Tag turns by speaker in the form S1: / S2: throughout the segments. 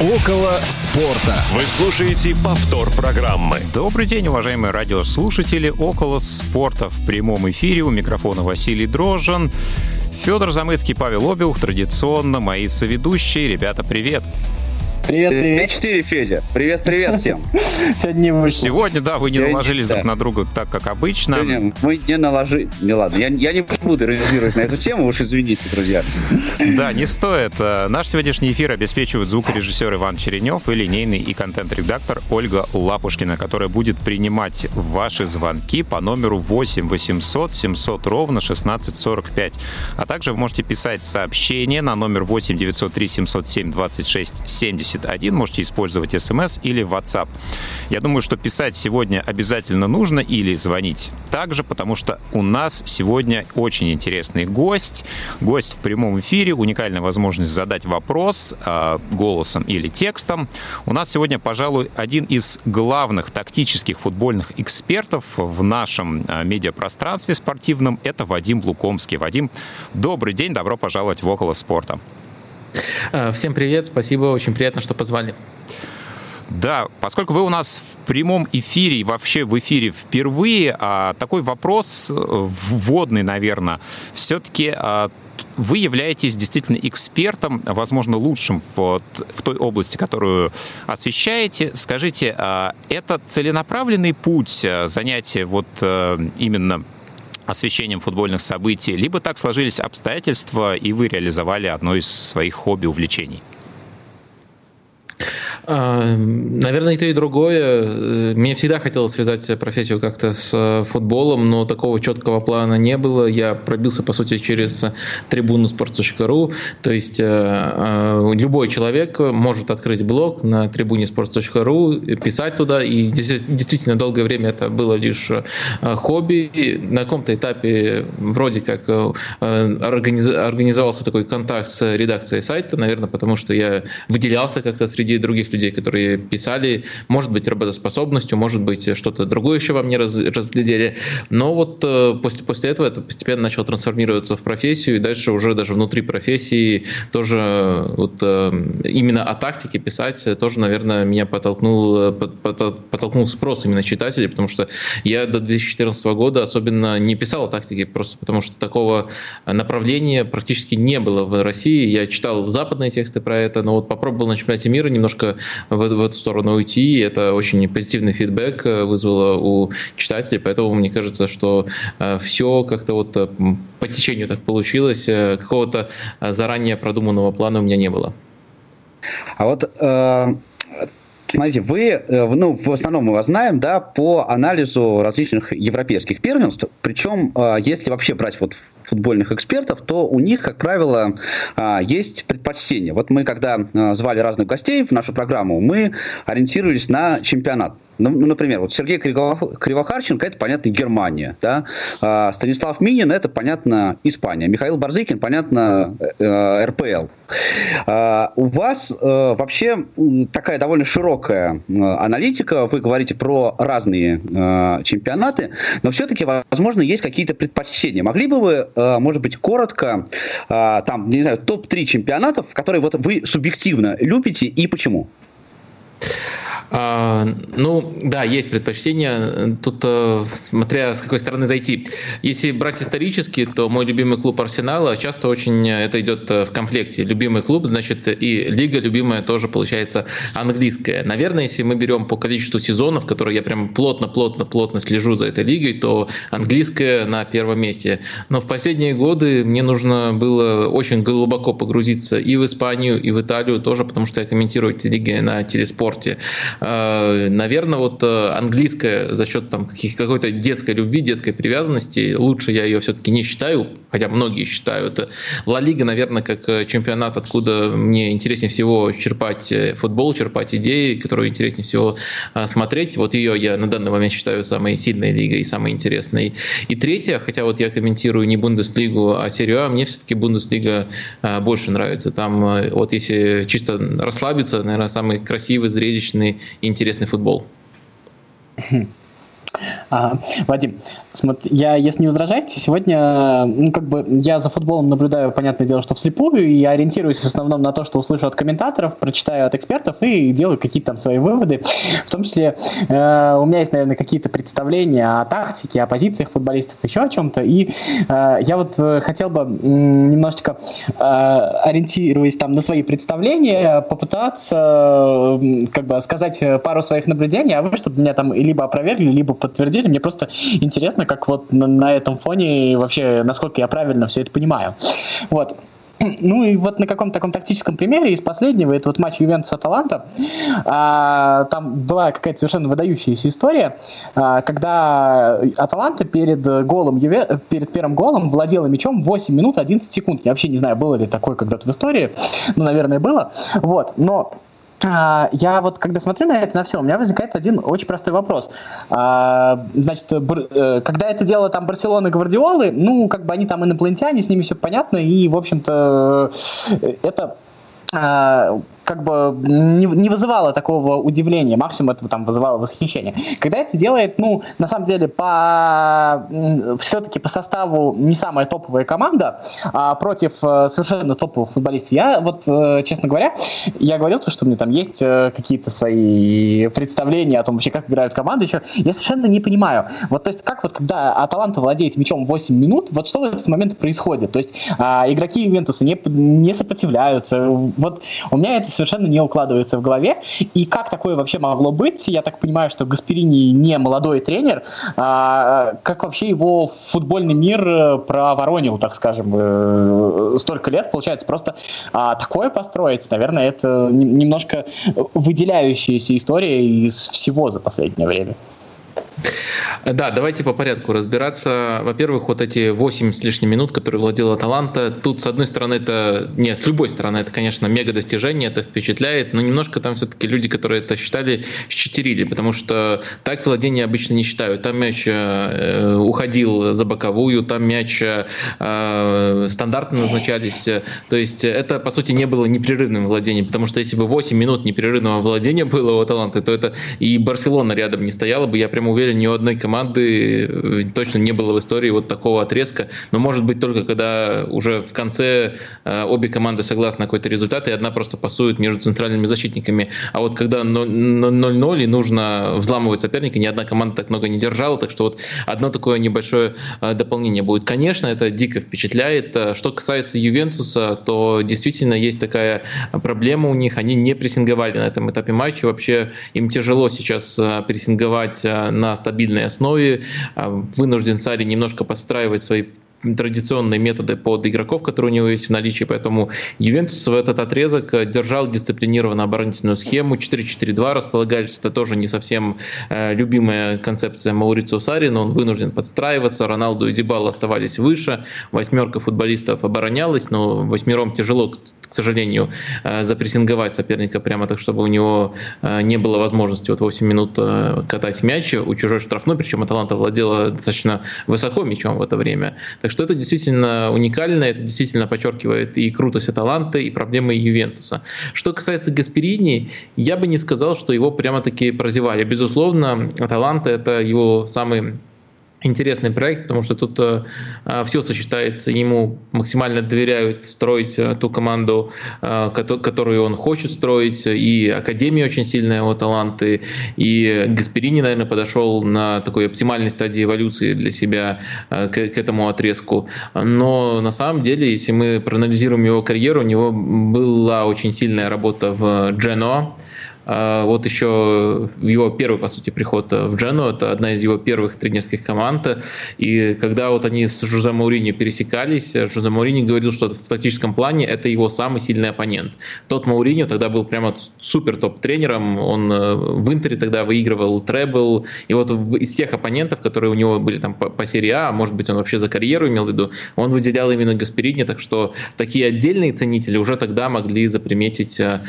S1: Около спорта. Вы слушаете повтор программы.
S2: Добрый день, уважаемые радиослушатели. Около спорта в прямом эфире. У микрофона Василий Дрожжин. Федор Замыцкий, Павел Обиух. Традиционно мои соведущие. Ребята, привет.
S3: Привет, привет. 4 Федя. Привет, привет всем.
S2: Сегодня не вышло. Сегодня, да, вы не Сегодня, наложились да. друг на друга так, как обычно.
S3: Сегодня мы не наложили... Не, ладно, я, я не буду реагировать на эту тему, уж извините, друзья.
S2: Да, не стоит. Э, наш сегодняшний эфир обеспечивает звукорежиссер Иван Черенев и линейный и контент-редактор Ольга Лапушкина, которая будет принимать ваши звонки по номеру 8 800 700 ровно 1645. А также вы можете писать сообщение на номер 8 903 707 26 70 71, можете использовать смс или WhatsApp. Я думаю, что писать сегодня обязательно нужно или звонить также, потому что у нас сегодня очень интересный гость. Гость в прямом эфире, уникальная возможность задать вопрос э, голосом или текстом. У нас сегодня, пожалуй, один из главных тактических футбольных экспертов в нашем э, медиапространстве спортивном. Это Вадим Лукомский. Вадим, добрый день, добро пожаловать в «Около спорта».
S4: Э, всем привет, спасибо, очень приятно, что позвали.
S2: Да, поскольку вы у нас в прямом эфире вообще в эфире впервые, а, такой вопрос э, вводный, наверное, все-таки а, вы являетесь действительно экспертом, возможно, лучшим в, в той области, которую освещаете. Скажите, а, это целенаправленный путь занятия вот именно освещением футбольных событий, либо так сложились обстоятельства, и вы реализовали одно из своих хобби, увлечений?
S4: А, наверное, и то, и другое. Мне всегда хотелось связать профессию как-то с э, футболом, но такого четкого плана не было. Я пробился, по сути, через трибуну sports.ru. То есть э, э, любой человек может открыть блог на трибуне sports.ru, писать туда. И действительно долгое время это было лишь хобби. На каком-то этапе вроде как организовался такой контакт с редакцией сайта, наверное, потому что я выделялся как-то среди других людей людей, которые писали, может быть, работоспособностью, может быть, что-то другое еще во мне разглядели. Но вот э, после, после этого это постепенно начало трансформироваться в профессию, и дальше уже даже внутри профессии тоже вот э, именно о тактике писать тоже, наверное, меня подтолкнул, подтолкнул спрос именно читателей, потому что я до 2014 года особенно не писал о тактике, просто потому что такого направления практически не было в России. Я читал западные тексты про это, но вот попробовал на чемпионате мира немножко в, в эту сторону уйти. И это очень позитивный фидбэк э, вызвало у читателей, поэтому мне кажется, что э, все как-то вот э, по течению так получилось. Какого-то заранее продуманного плана у меня не было.
S3: А вот Смотрите, вы, ну, в основном мы вас знаем, да, по анализу различных европейских первенств. Причем, если вообще брать вот футбольных экспертов, то у них, как правило, а, есть предпочтение. Вот мы, когда а, звали разных гостей в нашу программу, мы ориентировались на чемпионат. Ну, ну, например, вот Сергей Кривохарченко, это, понятно, Германия. Да? А Станислав Минин, это, понятно, Испания. Михаил Барзыкин, понятно, э, РПЛ. А у вас э, вообще такая довольно широкая э, аналитика. Вы говорите про разные э, чемпионаты, но все-таки, возможно, есть какие-то предпочтения. Могли бы вы, э, может быть, коротко, э, там, не знаю, топ-3 чемпионатов, которые вот вы субъективно любите и почему?
S4: А, ну, да, есть предпочтение. Тут, э, смотря с какой стороны зайти. Если брать исторически, то мой любимый клуб Арсенала часто очень это идет э, в комплекте. Любимый клуб, значит, и лига любимая тоже получается английская. Наверное, если мы берем по количеству сезонов, которые я прям плотно-плотно-плотно слежу за этой лигой, то английская на первом месте. Но в последние годы мне нужно было очень глубоко погрузиться и в Испанию, и в Италию тоже, потому что я комментирую эти лиги на телеспорте. Э, наверное, вот э, английская за счет там какой-то детской любви, детской привязанности, лучше я ее все-таки не считаю, хотя многие считают. Ла Лига, наверное, как э, чемпионат, откуда мне интереснее всего черпать футбол, черпать идеи, которые интереснее всего смотреть. Вот ее я на данный момент считаю самой сильной лигой и самой интересной. И третья, хотя вот я комментирую не Бундеслигу, а серию А, мне все-таки Бундеслига больше нравится. Там вот если чисто расслабиться, наверное, самый красивый, зрелищный интересный футбол.
S5: А, Вадим, Смотри, я, если не возражаете, сегодня, ну, как бы, я за футболом наблюдаю, понятное дело, что вслепую, и я ориентируюсь в основном на то, что услышу от комментаторов, прочитаю от экспертов и делаю какие-то там свои выводы. В том числе э, у меня есть, наверное, какие-то представления о тактике, о позициях футболистов, еще о чем-то. И э, я вот э, хотел бы немножечко, э, ориентируясь там на свои представления, попытаться э, как бы сказать пару своих наблюдений, а вы, чтобы меня там либо опровергли, либо подтвердили. Мне просто интересно, как вот на, на этом фоне вообще, насколько я правильно все это понимаю. Вот. Ну и вот на каком-то таком тактическом примере из последнего, это вот матч Ювентуса-Аталанта, а, там была какая-то совершенно выдающаяся история, а, когда Аталанта перед голом, перед первым голом владела мячом 8 минут 11 секунд. Я вообще не знаю, было ли такое когда-то в истории, ну, наверное, было. Вот, но я вот когда смотрю на это, на все, у меня возникает один очень простой вопрос. А, значит, э, когда это дело там Барселоны, Гвардиолы, ну, как бы они там инопланетяне, с ними все понятно, и, в общем-то, э, это а, как бы не, не вызывало такого удивления, максимум это там вызывало восхищение. Когда это делает, ну, на самом деле, по все-таки по составу не самая топовая команда, а против э, совершенно топовых футболистов, я вот, э, честно говоря, я говорил, что мне там есть э, какие-то свои представления о том, вообще, как играют команды еще, я совершенно не понимаю. Вот, то есть, как вот, когда Аталанта владеет мячом 8 минут, вот что в этот момент происходит? То есть, а, игроки Ювентуса не, не сопротивляются. Вот у меня это совершенно не укладывается в голове. И как такое вообще могло быть? Я так понимаю, что Гасперини не молодой тренер. А, как вообще его футбольный мир э, проворонил, так скажем, э, столько лет? Получается, просто а, такое построить, наверное, это немножко выделяющаяся история из всего за последнее время.
S4: Да, давайте по порядку разбираться. Во-первых, вот эти 8 с лишним минут, которые владела Таланта, тут, с одной стороны, это, не, с любой стороны, это, конечно, мега достижение, это впечатляет, но немножко там все-таки люди, которые это считали, щетерили, потому что так владение обычно не считают. Там мяч э, уходил за боковую, там мяч э, стандартно назначались, то есть это, по сути, не было непрерывным владением, потому что если бы 8 минут непрерывного владения было у Таланта, то это и Барселона рядом не стояла бы, я прямо уверен, ни у одной команды э, точно не было в истории вот такого отрезка. Но может быть только когда уже в конце э, обе команды согласны на какой-то результат, и одна просто пасует между центральными защитниками. А вот когда 0-0 и нужно взламывать соперника, ни одна команда так много не держала, так что вот одно такое небольшое э, дополнение будет. Конечно, это дико впечатляет. Что касается Ювентуса, то действительно есть такая проблема у них. Они не прессинговали на этом этапе матча. Вообще им тяжело сейчас прессинговать на стабильной основе. А, вынужден Сари немножко подстраивать свои традиционные методы под игроков, которые у него есть в наличии, поэтому Ювентус в этот отрезок э, держал дисциплинированно оборонительную схему, 4-4-2 располагались, это тоже не совсем э, любимая концепция Маурицио Сари, но он вынужден подстраиваться, Роналду и Дебал оставались выше, восьмерка футболистов оборонялась, но восьмером тяжело, к сожалению, э, запрессинговать соперника прямо так, чтобы у него э, не было возможности вот 8 минут э, катать мяч у чужой штрафной, причем Аталанта владела достаточно высоко мячом в это время. Так что это действительно уникально, это действительно подчеркивает и крутость Аталанты, и проблемы Ювентуса. Что касается Гасперини, я бы не сказал, что его прямо-таки прозевали. Безусловно, Аталанта — это его самый интересный проект, потому что тут э, а, все сочетается, ему максимально доверяют строить э, ту команду, э, которую он хочет строить, и Академия очень сильная, его таланты, и Гасперини, наверное, подошел на такой оптимальной стадии эволюции для себя э, к, к этому отрезку. Но на самом деле, если мы проанализируем его карьеру, у него была очень сильная работа в Джено, вот еще его первый, по сути, приход в Джену, это одна из его первых тренерских команд. И когда вот они с Жозе Маурини пересекались, Жозе Маурини говорил, что в тактическом плане это его самый сильный оппонент. Тот Мауриньо тогда был прямо супер топ-тренером, он э, в Интере тогда выигрывал требл, и вот из тех оппонентов, которые у него были там по, по серии А, может быть, он вообще за карьеру имел в виду, он выделял именно Гасперини, так что такие отдельные ценители уже тогда могли заприметить э,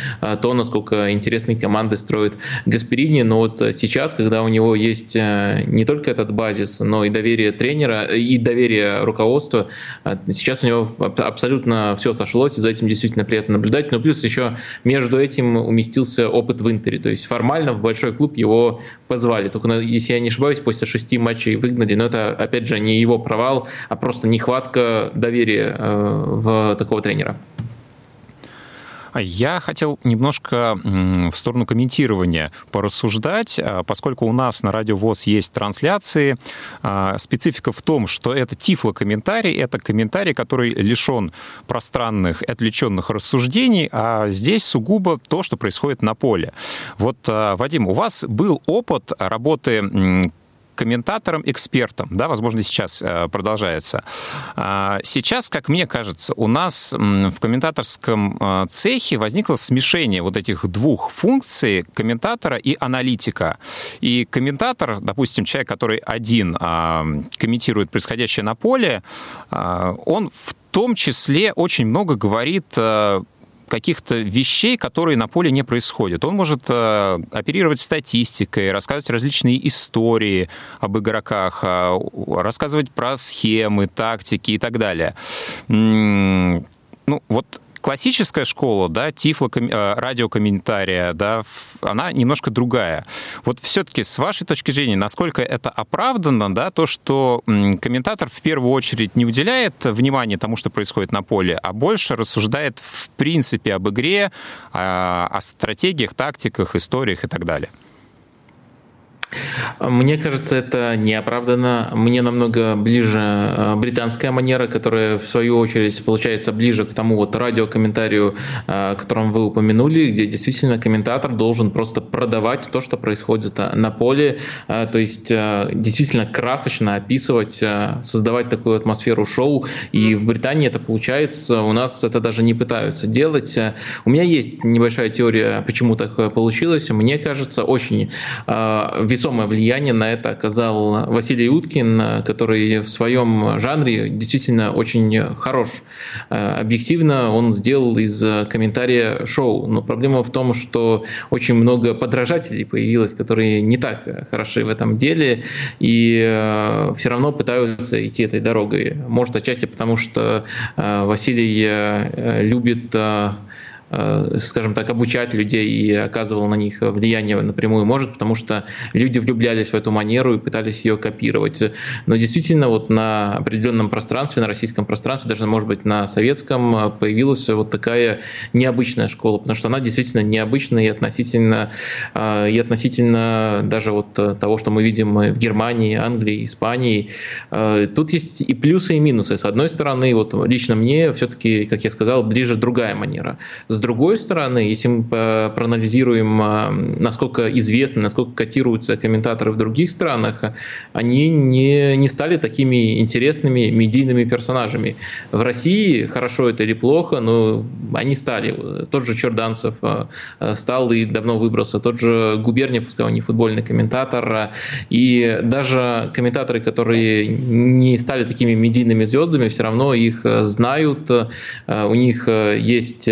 S4: то, насколько интересный команды строит Гасперини, но вот сейчас, когда у него есть не только этот базис, но и доверие тренера, и доверие руководства, сейчас у него абсолютно все сошлось, и за этим действительно приятно наблюдать, но плюс еще между этим уместился опыт в Интере, то есть формально в большой клуб его позвали, только, если я не ошибаюсь, после шести матчей выгнали, но это, опять же, не его провал, а просто нехватка доверия э, в такого тренера.
S2: Я хотел немножко в сторону комментирования порассуждать, а, поскольку у нас на Радио ВОЗ есть трансляции. А, специфика в том, что это тифло-комментарий, это комментарий, который лишен пространных и отвлеченных рассуждений, а здесь сугубо то, что происходит на поле. Вот, а, Вадим, у вас был опыт работы комментатором, экспертом, да, возможно, сейчас э, продолжается. А, сейчас, как мне кажется, у нас в комментаторском э, цехе возникло смешение вот этих двух функций комментатора и аналитика. И комментатор, допустим, человек, который один а, комментирует происходящее на поле, а, он в том числе очень много говорит э, каких-то вещей, которые на поле не происходят. Он может э, оперировать статистикой, рассказывать различные истории об игроках, э, рассказывать про схемы, тактики и так далее. Ну, вот классическая школа, да, тифло, э, радиокомментария, да, она немножко другая. Вот все-таки с вашей точки зрения, насколько это оправдано, да, то, что комментатор в первую очередь не уделяет внимания тому, что происходит на поле, а больше рассуждает в принципе об игре, о, о стратегиях, тактиках, историях и так далее?
S4: Мне кажется, это неоправданно. Мне намного ближе э, британская манера, которая в свою очередь получается ближе к тому вот радиокомментарию, э, о котором вы упомянули, где действительно комментатор должен просто продавать то, что происходит э, на поле, то есть действительно красочно описывать, создавать такую атмосферу шоу. И в Британии это получается, у нас это даже не пытаются делать. У меня есть небольшая теория, почему так получилось. Мне кажется, очень весомое влияние на это оказал Василий Уткин, который в своем жанре действительно очень хорош. Э, объективно он сделал из комментария шоу. Но проблема в том, что очень много подражателей появилось, которые не так хороши в этом деле и э, все равно пытаются идти этой дорогой. Может, отчасти потому, что э, Василий любит скажем так, обучать людей и оказывал на них влияние напрямую может, потому что люди влюблялись в эту манеру и пытались ее копировать. Но действительно вот на определенном пространстве, на российском пространстве, даже, может быть, на советском появилась вот такая необычная школа, потому что она действительно необычная и относительно, э, и относительно даже вот того, что мы видим в Германии, Англии, Испании. Э, тут есть и плюсы, и минусы. С одной стороны, вот лично мне все-таки, как я сказал, ближе другая манера. С с другой стороны, если мы проанализируем, а, насколько известны, насколько котируются комментаторы в других странах, они не, не стали такими интересными медийными персонажами. В России, хорошо это или плохо, но они стали. Тот же Черданцев а, стал и давно выбрался, тот же Губерния, пускай он не футбольный комментатор, и даже комментаторы, которые не стали такими медийными звездами, все равно их знают, у них есть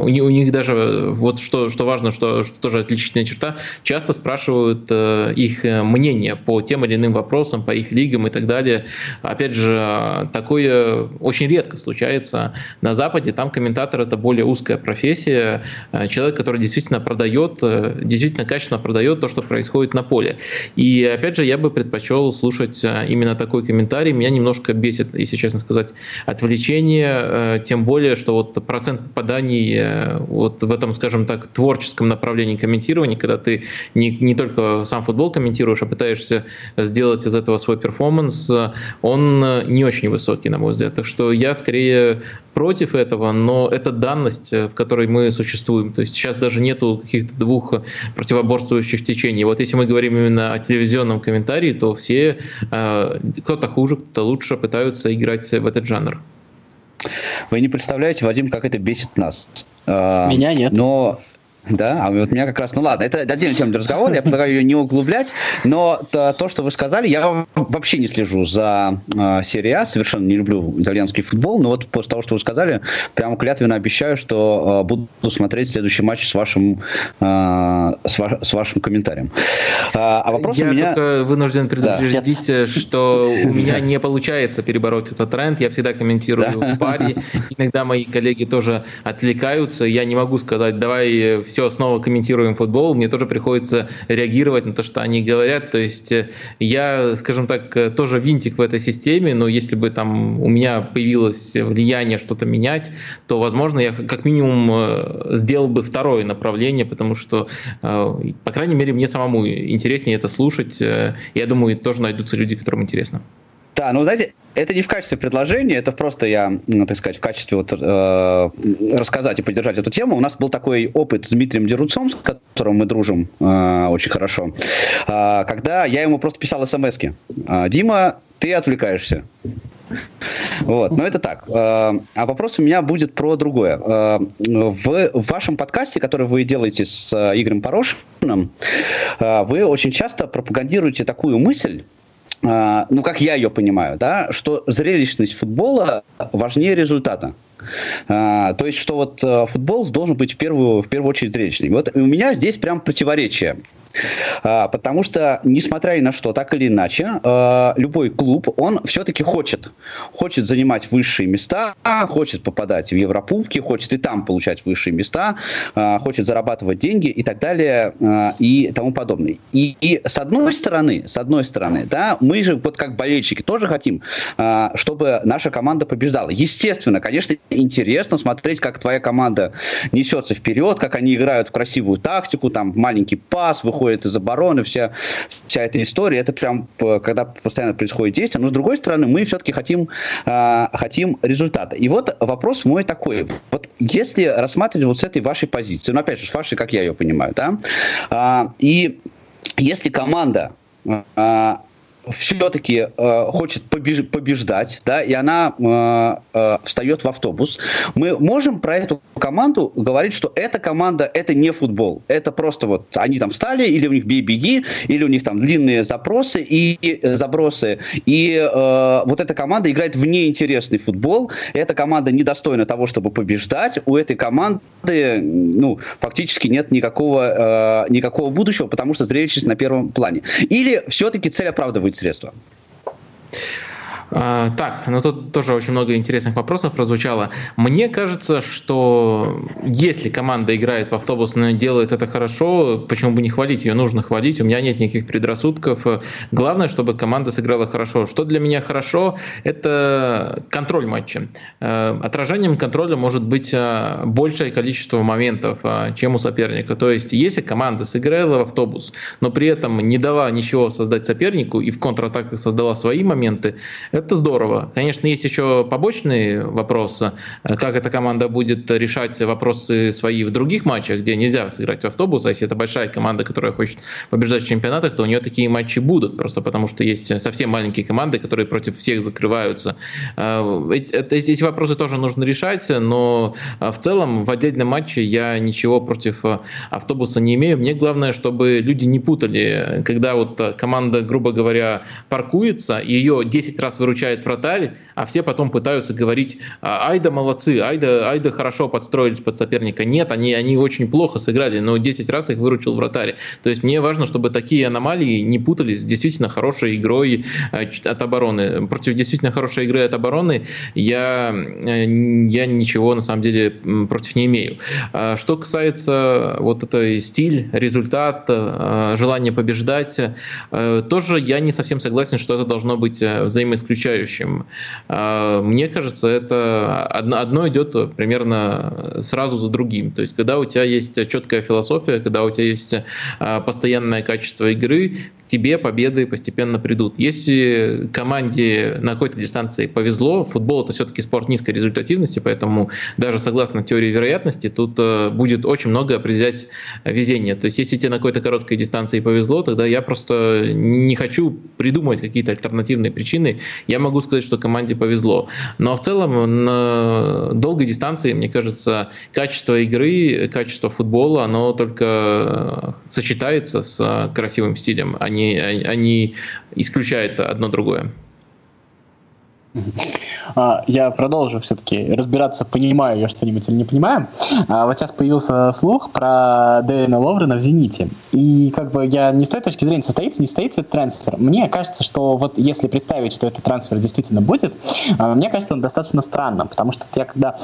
S4: у, у них даже, вот что, что важно, что, что тоже отличительная черта, часто спрашивают э, их э, мнение по тем или иным вопросам, по их лигам и так далее. Опять же, такое очень редко случается на Западе, там комментатор это более узкая профессия, э, человек, который действительно продает, э, действительно качественно продает то, что происходит на поле. И опять же, я бы предпочел слушать э, именно такой комментарий. Меня немножко бесит, если честно сказать, отвлечение, э, тем более, что вот процент попаданий Э, вот в этом, скажем так, творческом направлении комментирования, когда ты не, не только сам футбол комментируешь, а пытаешься сделать из этого свой перформанс, он не очень высокий, на мой взгляд. Так что я скорее против этого, но это данность, в которой мы существуем. То есть сейчас даже нету каких-то двух противоборствующих течений. Вот если мы говорим именно о телевизионном комментарии, то все, э, кто-то хуже, кто-то лучше пытаются играть в этот жанр.
S3: Вы не представляете, Вадим, как это бесит нас.
S5: А, Меня нет.
S3: Но да, а вот меня как раз, ну ладно, это отдельная тема для разговора, я предлагаю ее не углублять, но то, то что вы сказали, я вообще не слежу за э, серией А, совершенно не люблю итальянский футбол, но вот после того, что вы сказали, прямо клятвенно обещаю, что э, буду смотреть следующий матч с вашим, э, с, ва- с вашим комментарием.
S4: А, а вопрос я у меня... только вынужден предупредить, да. что у меня не получается перебороть этот тренд, я всегда комментирую да. в паре, иногда мои коллеги тоже отвлекаются, я не могу сказать, давай все, снова комментируем футбол, мне тоже приходится реагировать на то, что они говорят. То есть э, я, скажем так, э, тоже винтик в этой системе, но если бы там у меня появилось влияние что-то менять, то, возможно, я как минимум э, сделал бы второе направление, потому что, по крайней мере, мне самому интереснее это слушать. Я думаю, тоже найдутся люди, которым интересно.
S3: Да, ну, знаете, это не в качестве предложения, это просто я, ну, так сказать, в качестве вот, э, рассказать и поддержать эту тему. У нас был такой опыт с Дмитрием Деруцом, с которым мы дружим э, очень хорошо, э, когда я ему просто писал смс -ки. «Э, Дима, ты отвлекаешься. Вот, но это так. Э, а вопрос у меня будет про другое. Э, в, вашем подкасте, который вы делаете с Игорем Порошиным, вы очень часто пропагандируете такую мысль, а, ну, как я ее понимаю, да, что зрелищность футбола важнее результата. А, то есть, что вот э, футбол должен быть в первую, в первую очередь зрелищный. Вот у меня здесь прям противоречие. А, потому что, несмотря ни на что, так или иначе, а, любой клуб, он все-таки хочет. Хочет занимать высшие места, хочет попадать в Европубки, хочет и там получать высшие места, а, хочет зарабатывать деньги и так далее и тому подобное. И, и с одной стороны, с одной стороны, да, мы же вот как болельщики тоже хотим, чтобы наша команда побеждала. Естественно, конечно, интересно смотреть, как твоя команда несется вперед, как они играют в красивую тактику, там маленький пас, выходит выходит из обороны, вся, вся эта история, это прям, когда постоянно происходит действие. Но, с другой стороны, мы все-таки хотим, э, хотим результата. И вот вопрос мой такой. Вот если рассматривать вот с этой вашей позиции, ну, опять же, с вашей, как я ее понимаю, да, э, и если команда э, все-таки э, хочет побеж, побеждать, да, и она э, э, встает в автобус, мы можем про эту команду говорить, что эта команда это не футбол, это просто вот они там встали, или у них бей-беги, или у них там длинные запросы и э, забросы, и э, вот эта команда играет в неинтересный футбол, эта команда недостойна того, чтобы побеждать, у этой команды, ну, фактически нет никакого, э, никакого будущего, потому что зрелищность на первом плане. Или все-таки цель оправдывает средства.
S4: А, так, ну тут тоже очень много интересных вопросов прозвучало. Мне кажется, что если команда играет в автобус, но делает это хорошо, почему бы не хвалить? Ее нужно хвалить. У меня нет никаких предрассудков. Главное, чтобы команда сыграла хорошо. Что для меня хорошо? Это контроль матча. Э, отражением контроля может быть э, большее количество моментов, э, чем у соперника. То есть, если команда сыграла в автобус, но при этом не дала ничего создать сопернику и в контратаках создала свои моменты, это здорово. Конечно, есть еще побочный вопрос, э, как эта команда будет решать вопросы свои в других матчах, где нельзя сыграть в автобус, а если это большая команда, которая хочет побеждать в чемпионатах, то у нее такие матчи будут, просто потому что есть совсем маленькие команды, которые против всех закрываются. Э, эти вопросы тоже нужно решать, но э, в целом в отдельном матче я ничего против автобуса не имею. Мне главное, чтобы люди не путали, когда вот команда, грубо говоря, паркуется, ее 10 раз выручает вратарь, а все потом пытаются говорить, «А, айда молодцы, айда, айда хорошо подстроились под соперника. Нет, они, они очень плохо сыграли, но 10 раз их выручил вратарь. То есть мне важно, чтобы такие аномалии не путались с действительно хорошей игрой э, от обороны. Против действительно хорошей игры от обороны я, э, я ничего на самом деле против не имею. А что касается вот этой стиль, результат, э, желание побеждать, тоже я не совсем согласен, что это должно быть взаимоисключительно исключающим. А, мне кажется, это одно идет примерно сразу за другим. То есть, когда у тебя есть четкая философия, когда у тебя есть а, постоянное качество игры, тебе победы постепенно придут. Если команде на какой-то дистанции повезло, футбол это все-таки спорт низкой результативности, поэтому даже согласно теории вероятности, тут э, будет очень много определять везение. То есть если тебе на какой-то короткой дистанции повезло, тогда я просто не хочу придумывать какие-то альтернативные причины. я могу сказать, что команде повезло. Но в целом на долгой дистанции, мне кажется, качество игры, качество футбола, оно только сочетается с красивым стилем, они, они исключают одно другое.
S5: А, я продолжу все-таки разбираться, понимаю я что-нибудь или не понимаю. А, вот сейчас появился слух про Дэна Ловрена в «Зените». И как бы я не с той точки зрения, состоится, не состоится этот трансфер. Мне кажется, что вот если представить, что этот трансфер действительно будет, а, мне кажется, он достаточно странно, потому что я когда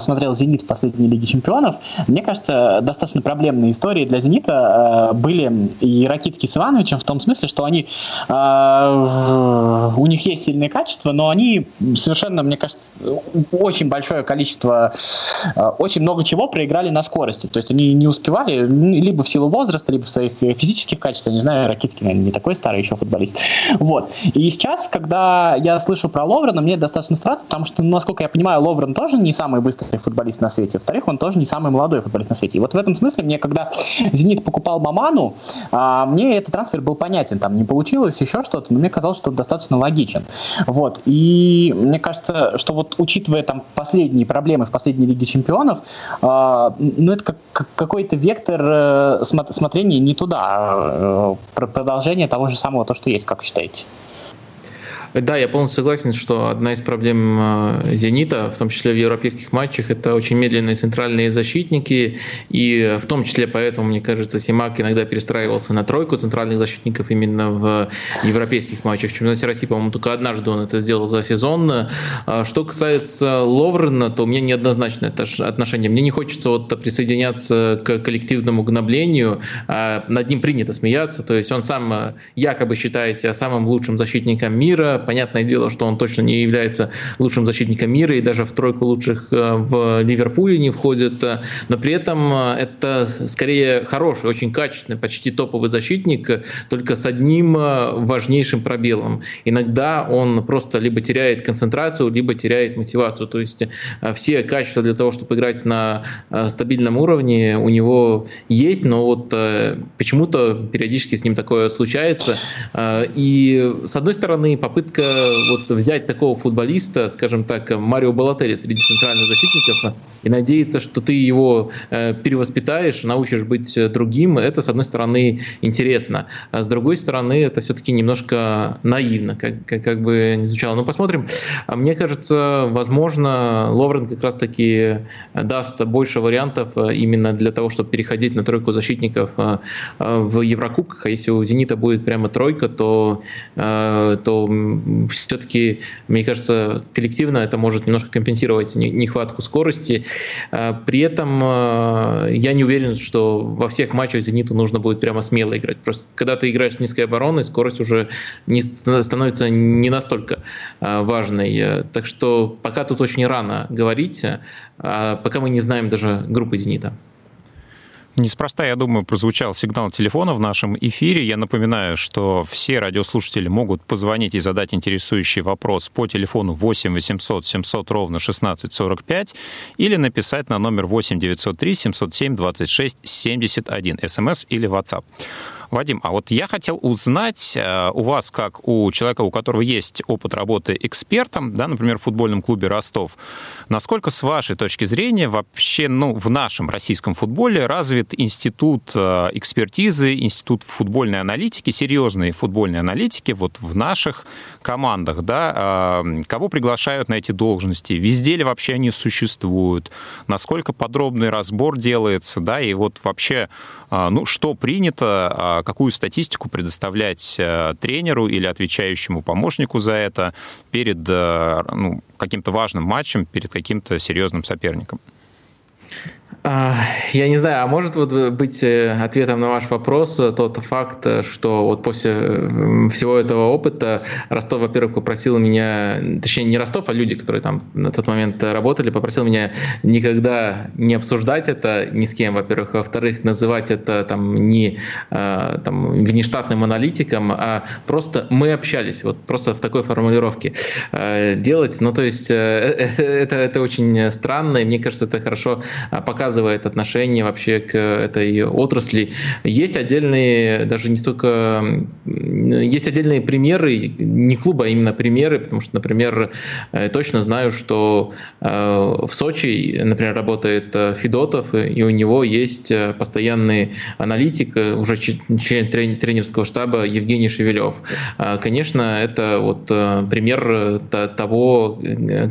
S5: смотрел «Зенит» в последней Лиге Чемпионов, мне кажется, достаточно проблемные истории для «Зенита» были и Ракитский с Ивановичем в том смысле, что они у них есть сильные качества, количество, но они совершенно, мне кажется, очень большое количество, э, очень много чего проиграли на скорости. То есть они не успевали, либо в силу возраста, либо в своих физических качествах. Не знаю, Ракитский, наверное, не такой старый еще футболист. Вот. И сейчас, когда я слышу про Ловрена, мне достаточно странно, потому что, ну, насколько я понимаю, Ловрен тоже не самый быстрый футболист на свете. Во-вторых, он тоже не самый молодой футболист на свете. И вот в этом смысле мне, когда «Зенит» покупал Маману, а, мне этот трансфер был понятен. Там не получилось еще что-то, но мне казалось, что он достаточно логичен. Вот. И мне кажется, что вот учитывая там последние проблемы в последней Лиге Чемпионов, э, ну это как, какой-то вектор э, смотрения не туда, э, продолжение того же самого, то, что есть, как считаете?
S4: Да, я полностью согласен, что одна из проблем э, «Зенита», в том числе в европейских матчах, это очень медленные центральные защитники, и в том числе поэтому, мне кажется, Симак иногда перестраивался на тройку центральных защитников именно в европейских матчах. В чемпионате России, по-моему, только однажды он это сделал за сезон. А что касается Ловрена, то у меня неоднозначное отношение. Мне не хочется вот присоединяться к коллективному гноблению, а над ним принято смеяться, то есть он сам э, якобы считает себя самым лучшим защитником мира, Понятное дело, что он точно не является лучшим защитником мира и даже в тройку лучших э, в Ливерпуле не входит. Но при этом э, это скорее хороший, очень качественный, почти топовый защитник, только с одним э, важнейшим пробелом. Иногда он просто либо теряет концентрацию, либо теряет мотивацию. То есть все качества для того, чтобы играть на стабильном уровне, у него есть, но вот почему-то периодически с ним такое случается. И с одной стороны, попытка попытка вот взять такого футболиста, скажем так, Марио Балатери среди центральных защитников и надеяться, что ты его э, перевоспитаешь, научишь быть другим, это, с одной стороны, интересно. А с другой стороны, это все-таки немножко наивно, как, как, как бы не звучало. Но посмотрим. А мне кажется, возможно, Ловрен как раз-таки даст больше вариантов э, именно для того, чтобы переходить на тройку защитников э, в Еврокубках. А если у «Зенита» будет прямо тройка, то, то все-таки, мне кажется, коллективно это может немножко компенсировать нехватку скорости. А, при этом а, я не уверен, что во всех матчах «Зениту» нужно будет прямо смело играть. Просто когда ты играешь с низкой обороной, скорость уже не становится не настолько а, важной. Так что пока тут очень рано говорить, пока мы не знаем даже группы «Зенита».
S2: Неспроста, я думаю, прозвучал сигнал телефона в нашем эфире. Я напоминаю, что все радиослушатели могут позвонить и задать интересующий вопрос по телефону 8 800 700 ровно 1645 или написать на номер 8 903 707 26 71 смс или WhatsApp. Вадим, а вот я хотел узнать э, у вас, как у человека, у которого есть опыт работы экспертом, да, например, в футбольном клубе Ростов, насколько с вашей точки зрения вообще ну, в нашем российском футболе развит институт э, экспертизы, институт футбольной аналитики, серьезные футбольные аналитики вот в наших командах, да, э, кого приглашают на эти должности, везде ли вообще они существуют, насколько подробный разбор делается, да, и вот вообще, ну, что принято, какую статистику предоставлять э, тренеру или отвечающему помощнику за это перед э, ну, каким-то важным матчем, перед каким-то серьезным соперником?
S4: А, я не знаю, а может вот быть э, ответом на ваш вопрос э, тот факт, э, что вот после всего этого опыта Ростов, во-первых, попросил меня, точнее не Ростов, а люди, которые там на тот момент работали, попросил меня никогда не обсуждать это ни с кем, во-первых, во-вторых, называть это там не там, внештатным аналитиком, а просто мы общались, вот просто в такой формулировке делать, ну то есть это, это очень странно, и мне кажется, это хорошо показывает навязывает отношение вообще к этой отрасли. Есть отдельные, даже не столько, есть отдельные примеры, не клуба, а именно примеры, потому что, например, точно знаю, что в Сочи, например, работает Федотов, и у него есть постоянный аналитик, уже член тренерского штаба Евгений Шевелев. Конечно, это вот пример того,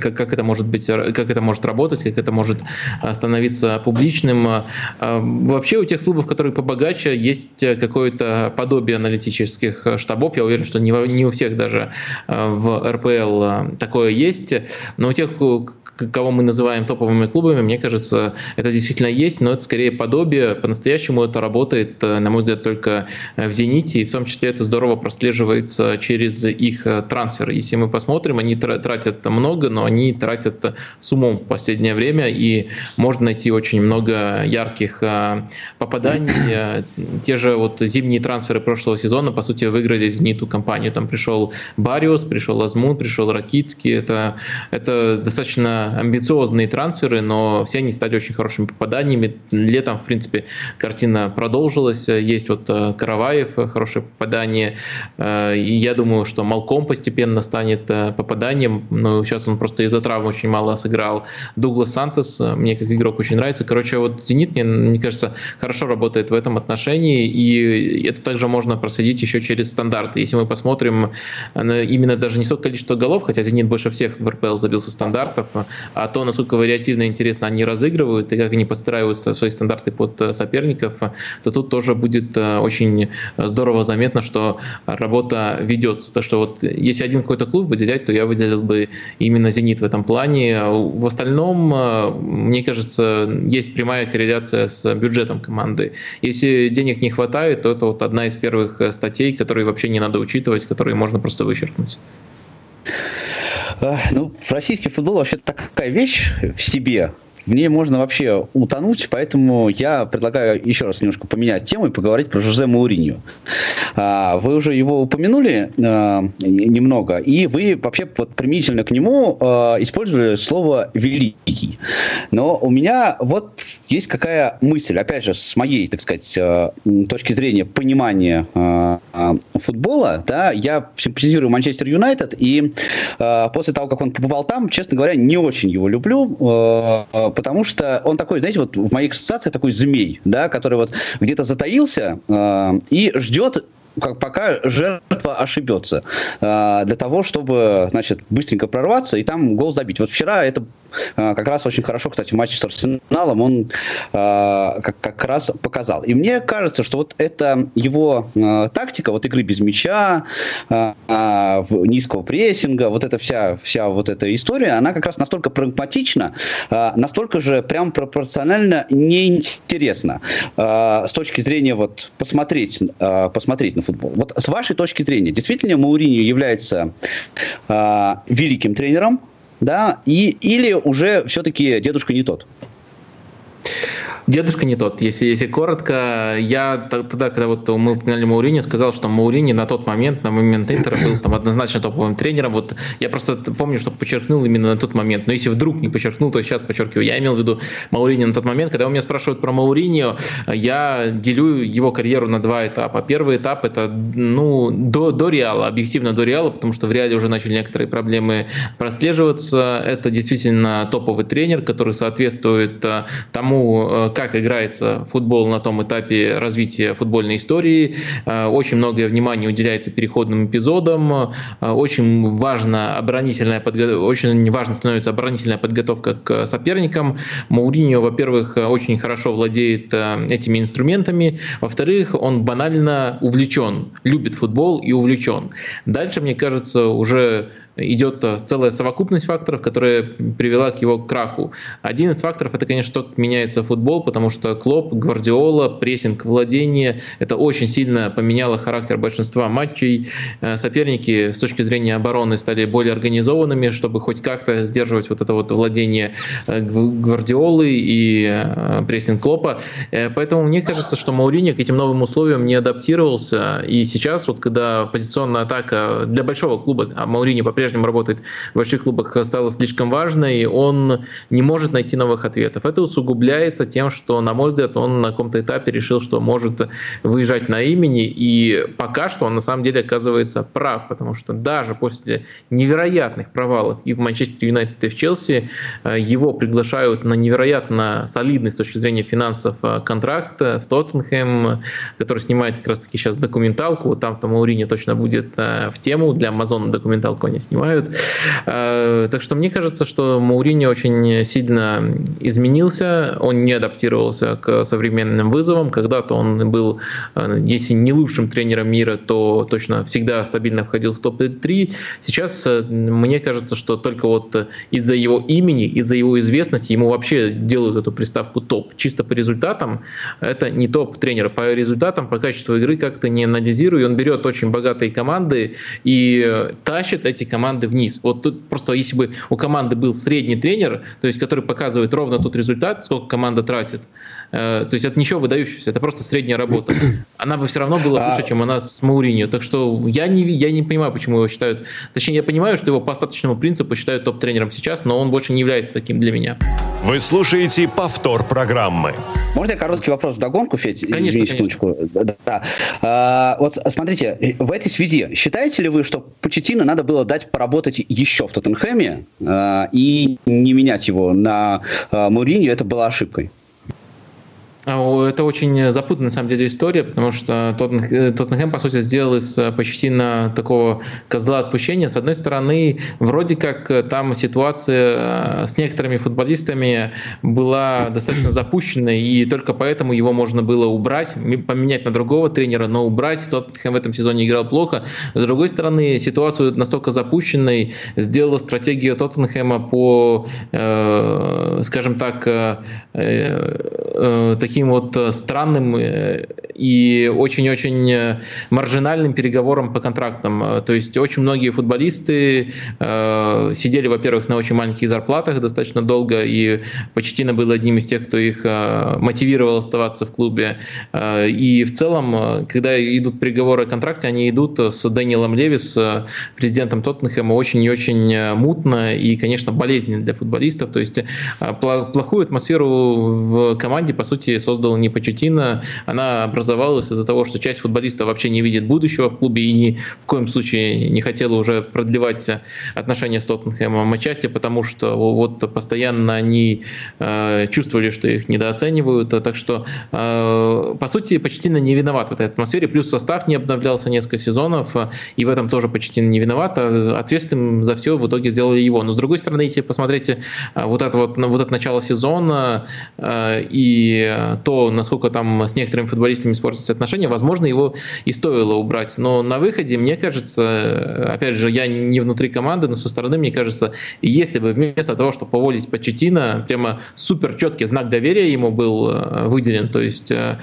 S4: как это может быть, как это может работать, как это может становиться публичным. Вообще у тех клубов, которые побогаче, есть какое-то подобие аналитических штабов. Я уверен, что не, у всех даже в РПЛ такое есть. Но у тех, кого мы называем топовыми клубами, мне кажется, это действительно есть, но это скорее подобие. По-настоящему это работает, на мой взгляд, только в «Зените», и в том числе это здорово прослеживается через их трансферы. Если мы посмотрим, они тратят много, но они тратят с умом в последнее время, и можно найти очень много ярких попаданий. Те же вот зимние трансферы прошлого сезона, по сути, выиграли «Зениту» компанию. Там пришел Бариус, пришел Азмун, пришел Ракицкий. Это, это достаточно амбициозные трансферы, но все они стали очень хорошими попаданиями. Летом, в принципе, картина продолжилась. Есть вот э, Караваев, хорошее попадание. Э, и я думаю, что Малком постепенно станет э, попаданием. Но сейчас он просто из-за травмы очень мало сыграл. Дуглас Сантос мне как игрок очень нравится. Короче, вот «Зенит», мне, мне кажется, хорошо работает в этом отношении. И это также можно проследить еще через стандарты. Если мы посмотрим именно даже не столько количество голов, хотя «Зенит» больше всех в РПЛ забился стандартов, а то, насколько вариативно и интересно они разыгрывают и как они подстраивают свои стандарты под э, соперников, то тут тоже будет э, очень здорово заметно, что работа ведется. То, что вот если один какой-то клуб выделять, то я выделил бы именно «Зенит» в этом плане. В остальном, э, мне кажется, есть прямая корреляция с бюджетом команды. Если денег не хватает, то это вот одна из первых статей, которые вообще не надо учитывать, которые можно просто вычеркнуть.
S3: Ну, российский футбол вообще такая вещь в себе, в ней можно вообще утонуть, поэтому я предлагаю еще раз немножко поменять тему и поговорить про Жозе Мауриньо. А, вы уже его упомянули а, немного, и вы вообще вот применительно к нему а, использовали слово «великий». Но у меня вот есть какая мысль, опять же, с моей, так сказать, точки зрения понимания футбола, да, я симпатизирую Манчестер Юнайтед, и после того, как он побывал там, честно говоря, не очень его люблю, потому что он такой, знаете, вот в моих ассоциациях такой змей, да, который вот где-то затаился э, и ждет как пока жертва ошибется, э, для того, чтобы, значит, быстренько прорваться и там гол забить. Вот вчера это э, как раз очень хорошо, кстати, в матче с Арсеналом он э, как, как раз показал. И мне кажется, что вот это его тактика, вот игры без мяча, низкого прессинга, вот эта вся, вся вот эта история, она как раз настолько прагматична, настолько же прям пропорционально неинтересна с точки зрения вот посмотреть, посмотреть на футбол. Вот с вашей точки зрения, действительно Мауриньо является э, великим тренером, да, и, или уже все-таки дедушка не тот?
S4: Дедушка не тот. Если, если коротко, я тогда, когда вот мы упоминали Маурини, сказал, что Маурини на тот момент, на момент Интера был там однозначно топовым тренером. Вот я просто помню, что подчеркнул именно на тот момент. Но если вдруг не подчеркнул, то сейчас подчеркиваю. Я имел в виду Маурини на тот момент. Когда у меня спрашивают про Маурини, я делю его карьеру на два этапа. Первый этап это ну, до, до Реала, объективно до Реала, потому что в Реале уже начали некоторые проблемы прослеживаться. Это действительно топовый тренер, который соответствует э, тому, э, как играется футбол на том этапе развития футбольной истории. Э, очень многое внимание уделяется переходным эпизодам. Э, очень важно оборонительная подго... очень важно становится оборонительная подготовка к соперникам. Мауриньо, во-первых, очень хорошо владеет э, этими инструментами. Во-вторых, он банально увлечен, любит футбол и увлечен. Дальше, мне кажется, уже идет э, целая совокупность факторов, которая привела к его краху. Один из факторов это, конечно, то, как меняется футбол, потому что Клоп, Гвардиола, прессинг, владение, это очень сильно поменяло характер большинства матчей. Э, соперники с точки зрения обороны стали более организованными, чтобы хоть как-то сдерживать вот это вот владение э, Гвардиолы и прессинг Клопа. Поэтому мне кажется, что Мауриньо к этим новым условиям не адаптировался. И сейчас, вот когда позиционная атака для большого клуба, а Мауриньо по-прежнему по-прежнему работает в больших клубах, стала слишком важной, он не может найти новых ответов. Это усугубляется тем, что, на мой взгляд, он на каком-то этапе решил, что может выезжать на имени, и пока что он на самом деле оказывается прав, потому что даже после невероятных провалов и в Манчестер Юнайтед, и в Челси э, его приглашают на невероятно солидный с точки зрения финансов э, контракт в Тоттенхэм, который снимает как раз-таки сейчас документалку, там-то Маурини точно будет э, в тему, для Амазона документалку они снимают. Так что мне кажется, что Маурини очень сильно изменился, он не адаптировался к современным вызовам, когда-то он был, если не лучшим тренером мира, то точно всегда стабильно входил в топ-3. Сейчас мне кажется, что только вот из-за его имени, из-за его известности ему вообще делают эту приставку топ. Чисто по результатам это не топ тренера. По результатам, по качеству игры как-то не анализирую. Он берет очень богатые команды и тащит эти команды вниз. Вот тут просто если бы у команды был средний тренер, то есть который показывает ровно тот результат, сколько команда тратит, то есть это ничего выдающегося, это просто средняя работа. Она бы все равно была лучше, чем у нас с Мауриньо. Так что я не, я не понимаю, почему его считают... Точнее, я понимаю, что его по остаточному принципу считают топ-тренером сейчас, но он больше не является таким для меня.
S1: Вы слушаете повтор программы.
S3: Можно я короткий вопрос в догонку, Федь?
S4: Конечно, Извините, конечно.
S3: Да, да. А, вот смотрите, в этой связи считаете ли вы, что Почетину надо было дать поработать еще в Тоттенхэме а, и не менять его на а, Мауриньо? Это была ошибкой?
S4: А, это очень запутанная, на самом деле, история, потому что э, Тоттенхэм, по сути, сделал из э, почти на такого козла отпущения. С одной стороны, вроде как э, там ситуация с некоторыми футболистами была достаточно запущена, и только поэтому его можно было убрать, поменять на другого тренера, но убрать. Тоттенхэм в этом сезоне играл плохо. С другой стороны, ситуацию настолько запущенной сделала стратегия Тоттенхэма по, скажем так, таким таким вот э, странным э, и очень-очень э, маржинальным переговорам по контрактам. То есть очень многие футболисты сидели, во-первых, на очень маленьких зарплатах достаточно долго, и Почтина был одним из тех, кто их мотивировал оставаться в клубе. И в целом, когда идут переговоры о контракте, они идут с Дэниелом Левис, президентом Тоттенхэма, очень и очень мутно и, конечно, болезненно для футболистов. То есть плохую атмосферу в команде, по сути, создала не Почетина, она образовалась из-за того, что часть футболистов вообще не видит будущего в клубе и ни в коем случае не хотела уже продлевать отношения с Тоттенхэмом, отчасти потому, что вот постоянно они э, чувствовали, что их недооценивают, так что, э, по сути, Почетина не виноват в этой атмосфере, плюс состав не обновлялся несколько сезонов, и в этом тоже Почетина не виноват, а ответственным за все в итоге сделали его. Но, с другой стороны, если посмотрите э, вот это вот, вот это начало сезона и то, насколько там с некоторыми футболистами испортятся отношения, возможно, его и стоило убрать. Но на выходе, мне кажется, опять же, я не внутри команды, но со стороны, мне кажется, если бы вместо того, чтобы поволить Почетина, прямо супер четкий знак доверия ему был э, выделен, то есть э,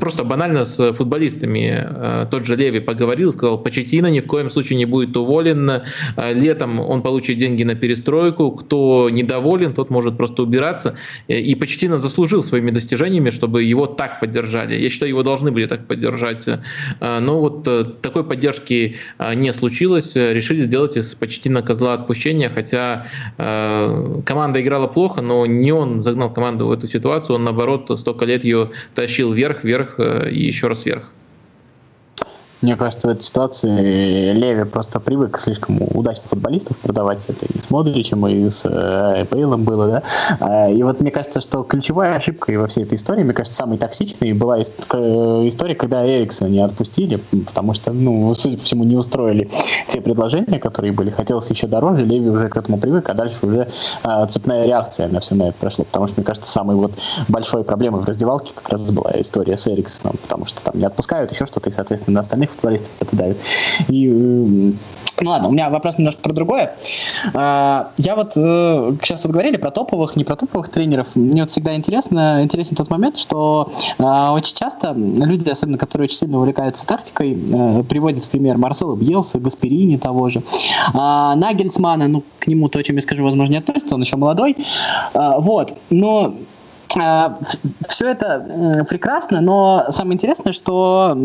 S4: просто банально с футболистами э, тот же Леви поговорил, сказал, Почетина ни в коем случае не будет уволен, летом он получит деньги на перестройку, кто недоволен, тот может просто убираться, и Почетина заслужил своими достижениями достижениями, чтобы его так поддержали. Я считаю, его должны были так поддержать. Э, но вот э, такой поддержки э, не случилось. Решили сделать из почти на козла отпущения, хотя команда играла плохо, но не он загнал команду в эту ситуацию, он наоборот столько лет ее тащил вверх, вверх и еще раз вверх.
S5: Мне кажется, в этой ситуации Леви просто привык слишком удачно футболистов продавать. Это и с Модричем, и с э, было, да. А, и вот мне кажется, что ключевая ошибка во всей этой истории, мне кажется, самой токсичной была история, когда Эриксона не отпустили, потому что, ну, судя по всему, не устроили те предложения, которые были. Хотелось еще дороже, Леви уже к этому привык, а дальше уже а, цепная реакция на все на это прошло. Потому что, мне кажется, самой вот большой проблемой в раздевалке как раз была история с Эриксоном, потому что там не отпускают еще что-то, и, соответственно, на остальных остальных футболистов это давит. И ну ладно, у меня вопрос немножко про другое. А, я вот э, сейчас вот говорили про топовых, не про топовых тренеров. Мне вот всегда интересно, интересен тот момент, что а, очень часто люди, особенно которые очень сильно увлекаются тактикой, э, приводят в пример Марсела Бьелса, Гасперини того же. А, Нагельсмана, ну, к нему то, о чем я скажу, возможно, не относится, он еще молодой. Вот, но э, все это прекрасно, но самое интересное, что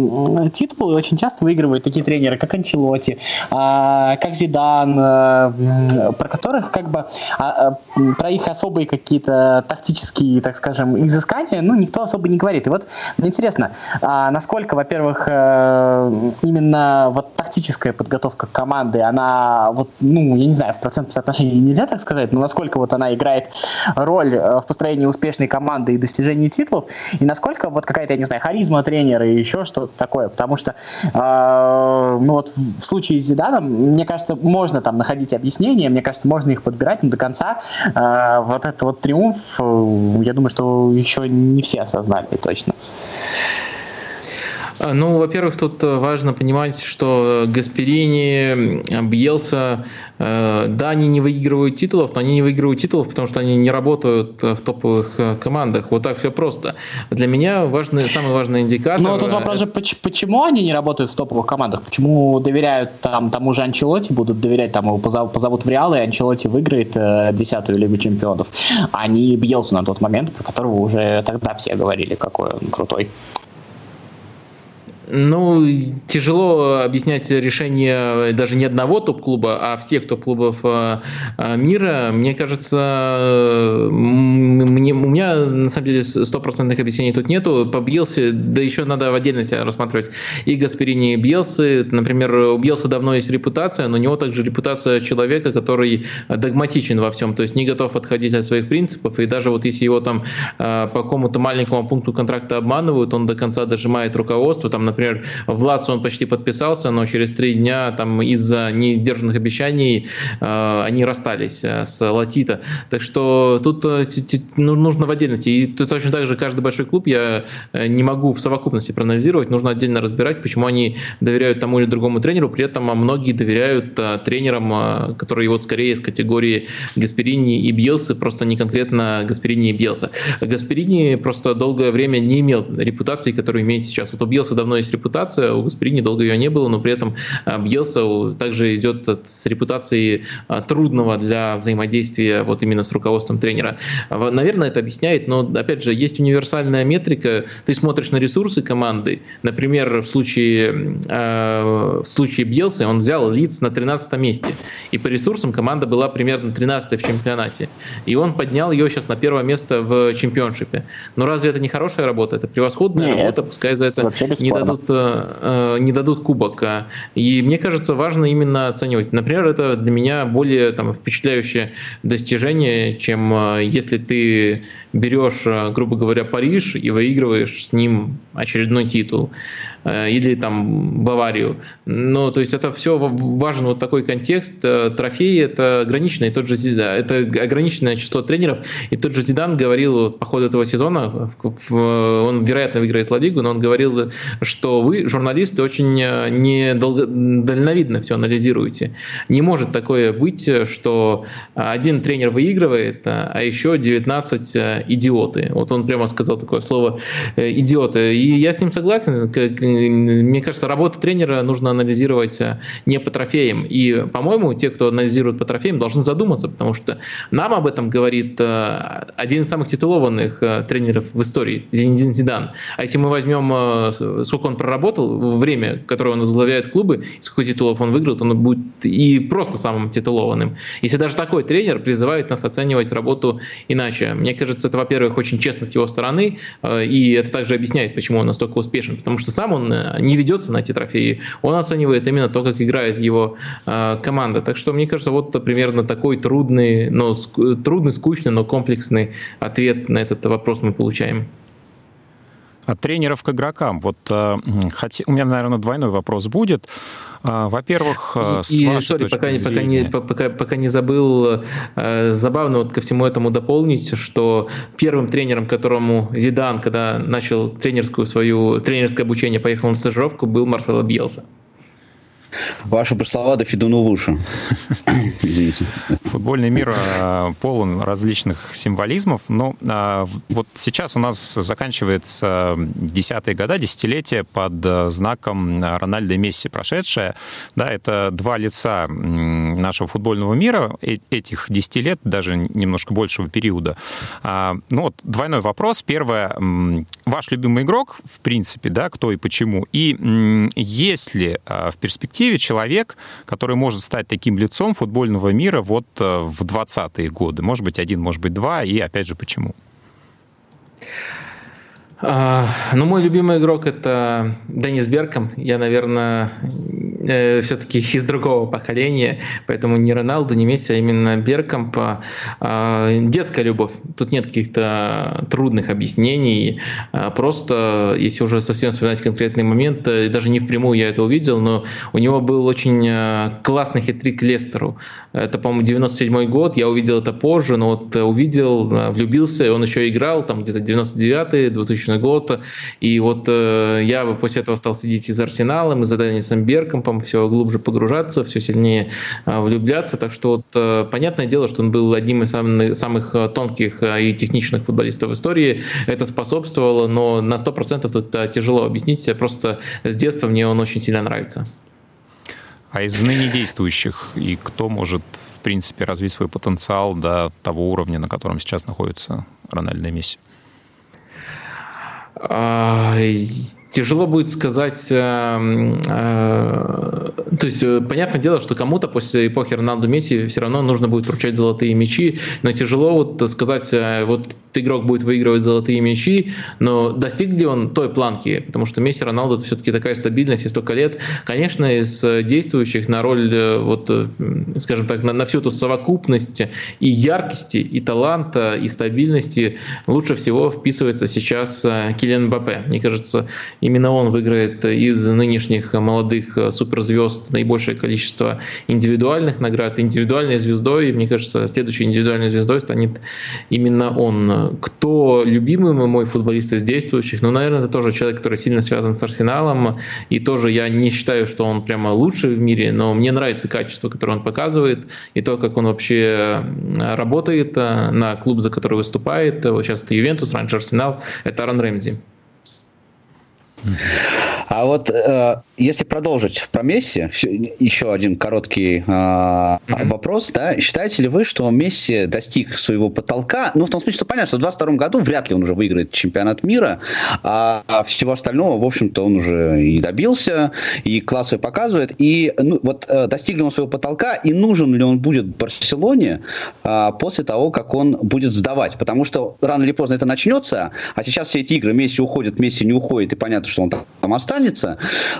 S5: титулы очень часто выигрывают такие тренеры, как Анчелоти, а, как Зидан, э, про которых как бы а, а, про их особые какие-то тактические, так скажем, изыскания, ну, никто особо не говорит. И вот интересно, насколько, во-первых, э, именно вот тактическая подготовка команды, она вот, ну, я не знаю, в процентном соотношении нельзя так сказать, но насколько вот она играет роль в построении успешной команды и достижении титулов, и насколько вот какая-то, я не знаю, харизма тренера и еще что-то такое, потому что, э, ну вот в случае с Зиданом, мне кажется, можно там находить объяснения, мне кажется, можно их подбирать, но до конца э, вот этот вот триумф, э, я думаю, что еще не все осознали точно.
S4: А, ну, во-первых, тут э, важно понимать, что Гасперини, Бьелса, э, да, они не выигрывают титулов, но они не выигрывают титулов, потому что они не работают э, в топовых командах. Вот так все просто. Для меня важный, самый важный индикатор...
S5: Ну, тут вопрос же, почему они не работают в топовых командах? Почему доверяют там тому же Анчелоти, будут доверять, там его позовут, в Реал, и Анчелоти выиграет десятую Лигу Чемпионов, не Бьелсу на тот момент, про которого уже тогда все говорили, какой он крутой.
S4: Ну, тяжело объяснять решение даже не одного топ-клуба, а всех топ-клубов э, э, мира. Мне кажется, мне, у меня на самом деле стопроцентных объяснений тут нету. По Бьелсе, да еще надо в отдельности рассматривать и Гасперини, и Бьелсы. Например, у Бьелса давно есть репутация, но у него также репутация человека, который догматичен во всем, то есть не готов отходить от своих принципов. И даже вот если его там э, по какому-то маленькому пункту контракта обманывают, он до конца дожимает руководство, там, например, Например, в он почти подписался, но через три дня там из-за неиздержанных обещаний э, они расстались э, с Латита. Так что тут э, ну, нужно в отдельности. И точно так же каждый большой клуб я э, не могу в совокупности проанализировать. Нужно отдельно разбирать, почему они доверяют тому или другому тренеру. При этом а, многие доверяют тренерам, которые вот скорее из категории Гасперини и Бьелсы, просто не конкретно Гасперини и Бьелса. Гасперини просто долгое время не имел репутации, которую имеет сейчас. Вот у Бьелса давно есть репутация, у Гаспарини долго ее не было, но при этом а, Бьелса также идет с репутацией а, трудного для взаимодействия вот именно с руководством тренера. Наверное, это объясняет, но опять же, есть универсальная метрика, ты смотришь на ресурсы команды, например, в случае, а, в случае Бьелса он взял лиц на 13 месте, и по ресурсам команда была примерно 13 в чемпионате, и он поднял ее сейчас на первое место в чемпионшипе. Но разве это не хорошая работа? Это превосходная Нет, работа, пускай за это не дадут дадут, э, не дадут кубок. И мне кажется, важно именно оценивать. Например, это для меня более там, впечатляющее достижение, чем э, если ты берешь, э, грубо говоря, Париж и выигрываешь с ним очередной титул. Э, или там Баварию. Ну, то есть это все важен вот такой контекст. Э, трофеи это ограниченное, тот же это ограниченное число тренеров. И тот же Зидан говорил по ходу этого сезона, он, вероятно, выиграет Ла Лигу, но он говорил, что вы, журналисты, очень недальновидно все анализируете. Не может такое быть, что один тренер выигрывает, а еще 19 идиоты. Вот он прямо сказал такое слово идиоты. И я с ним согласен мне кажется, работу тренера нужно анализировать э, не по трофеям. И, по-моему, те, кто анализирует по трофеям, должны задуматься, потому что нам об этом говорит э, один из самых титулованных э, тренеров в истории, Зинедин Зидан. А если мы возьмем, сколько он проработал, время, которое он возглавляет клубы, сколько титулов он выиграл, то он будет и просто самым титулованным. Если даже такой тренер призывает нас оценивать работу иначе. Мне кажется, это, во-первых, очень честно с его стороны, и это также объясняет, почему он настолько успешен, потому что сам он он э, не ведется на эти трофеи, он оценивает именно то, как играет его э, команда. Так что мне кажется, вот примерно такой трудный, но трудный, скучный, но комплексный ответ на этот вопрос мы получаем.
S2: От тренеров к игрокам. Вот э, хотя, у меня, наверное, двойной вопрос будет. А, во-первых,
S4: э, с и, вашей sorry, точки пока, зрения... пока, не, пока, пока не забыл, э, забавно вот ко всему этому дополнить, что первым тренером, которому Зидан, когда начал тренерскую свою, тренерское обучение, поехал на стажировку, был Марсело Бьелса.
S3: Ваши прословады Федуну в уши.
S2: Извините. Футбольный мир э, полон различных символизмов, но э, вот сейчас у нас заканчивается десятые года, десятилетие под э, знаком Рональда и Месси прошедшее. Да, это два лица нашего футбольного мира этих десяти лет, даже немножко большего периода. А, ну вот двойной вопрос. Первое, ваш любимый игрок, в принципе, да, кто и почему, и есть ли в перспективе человек, который может стать таким лицом футбольного мира вот э, в 20-е годы? Может быть, один, может быть, два, и опять же, почему?
S4: А, ну, мой любимый игрок это Денис Берком. Я, наверное, э, все-таки из другого поколения, поэтому не Роналду, не Месси, а именно Берком. Э, детская любовь. Тут нет каких-то трудных объяснений. А, просто, если уже совсем вспоминать конкретный момент, э, даже не впрямую я это увидел, но у него был очень э, классный хитрик Лестеру. Это, по-моему, 97 год. Я увидел это позже, но вот э, увидел, э, влюбился, и он еще играл там где-то 99-й, 2000 год. И вот э, я после этого стал следить и за Арсеналом, и за Деннисом Беркомпом, все глубже погружаться, все сильнее э, влюбляться. Так что вот э, понятное дело, что он был одним из самых, самых э, тонких э, и техничных футболистов в истории. Это способствовало, но на 100% тут тяжело объяснить. Просто с детства мне он очень сильно нравится.
S2: А из ныне действующих, и кто может, в принципе, развить свой потенциал до того уровня, на котором сейчас находится Рональдо и Месси?
S4: Тяжело будет сказать, э, э, то есть э, понятное дело, что кому-то после эпохи Роналду Месси все равно нужно будет вручать золотые мячи, но тяжело вот сказать, вот игрок будет выигрывать золотые мячи, но достиг ли он той планки, потому что Месси, Роналду это все-таки такая стабильность и столько лет. Конечно, из действующих на роль, вот, скажем так, на, на всю эту совокупность и яркости, и таланта, и стабильности лучше всего вписывается сейчас Килиан Мбаппе. Мне кажется, Именно он выиграет из нынешних молодых суперзвезд наибольшее количество индивидуальных наград. Индивидуальной звездой, мне кажется, следующей индивидуальной звездой станет именно он. Кто любимый мой футболист из действующих? Ну, наверное, это тоже человек, который сильно связан с Арсеналом. И тоже я не считаю, что он прямо лучший в мире, но мне нравится качество, которое он показывает, и то, как он вообще работает на клуб, за который выступает. Сейчас это Ювентус, раньше Арсенал. Это Арон Рэмзи. Mm-hmm.
S3: А вот э, если продолжить про Месси, еще один короткий э, mm-hmm. вопрос, да, считаете ли вы, что Месси достиг своего потолка? Ну, в том смысле, что понятно, что в 2022 году вряд ли он уже выиграет чемпионат мира, а, а всего остального, в общем-то, он уже и добился, и класс свой показывает. И ну, вот э, достиг ли он своего потолка, и нужен ли он будет Барселоне э, после того, как он будет сдавать? Потому что рано или поздно это начнется, а сейчас все эти игры, Месси уходит, Месси не уходит, и понятно, что он там останется.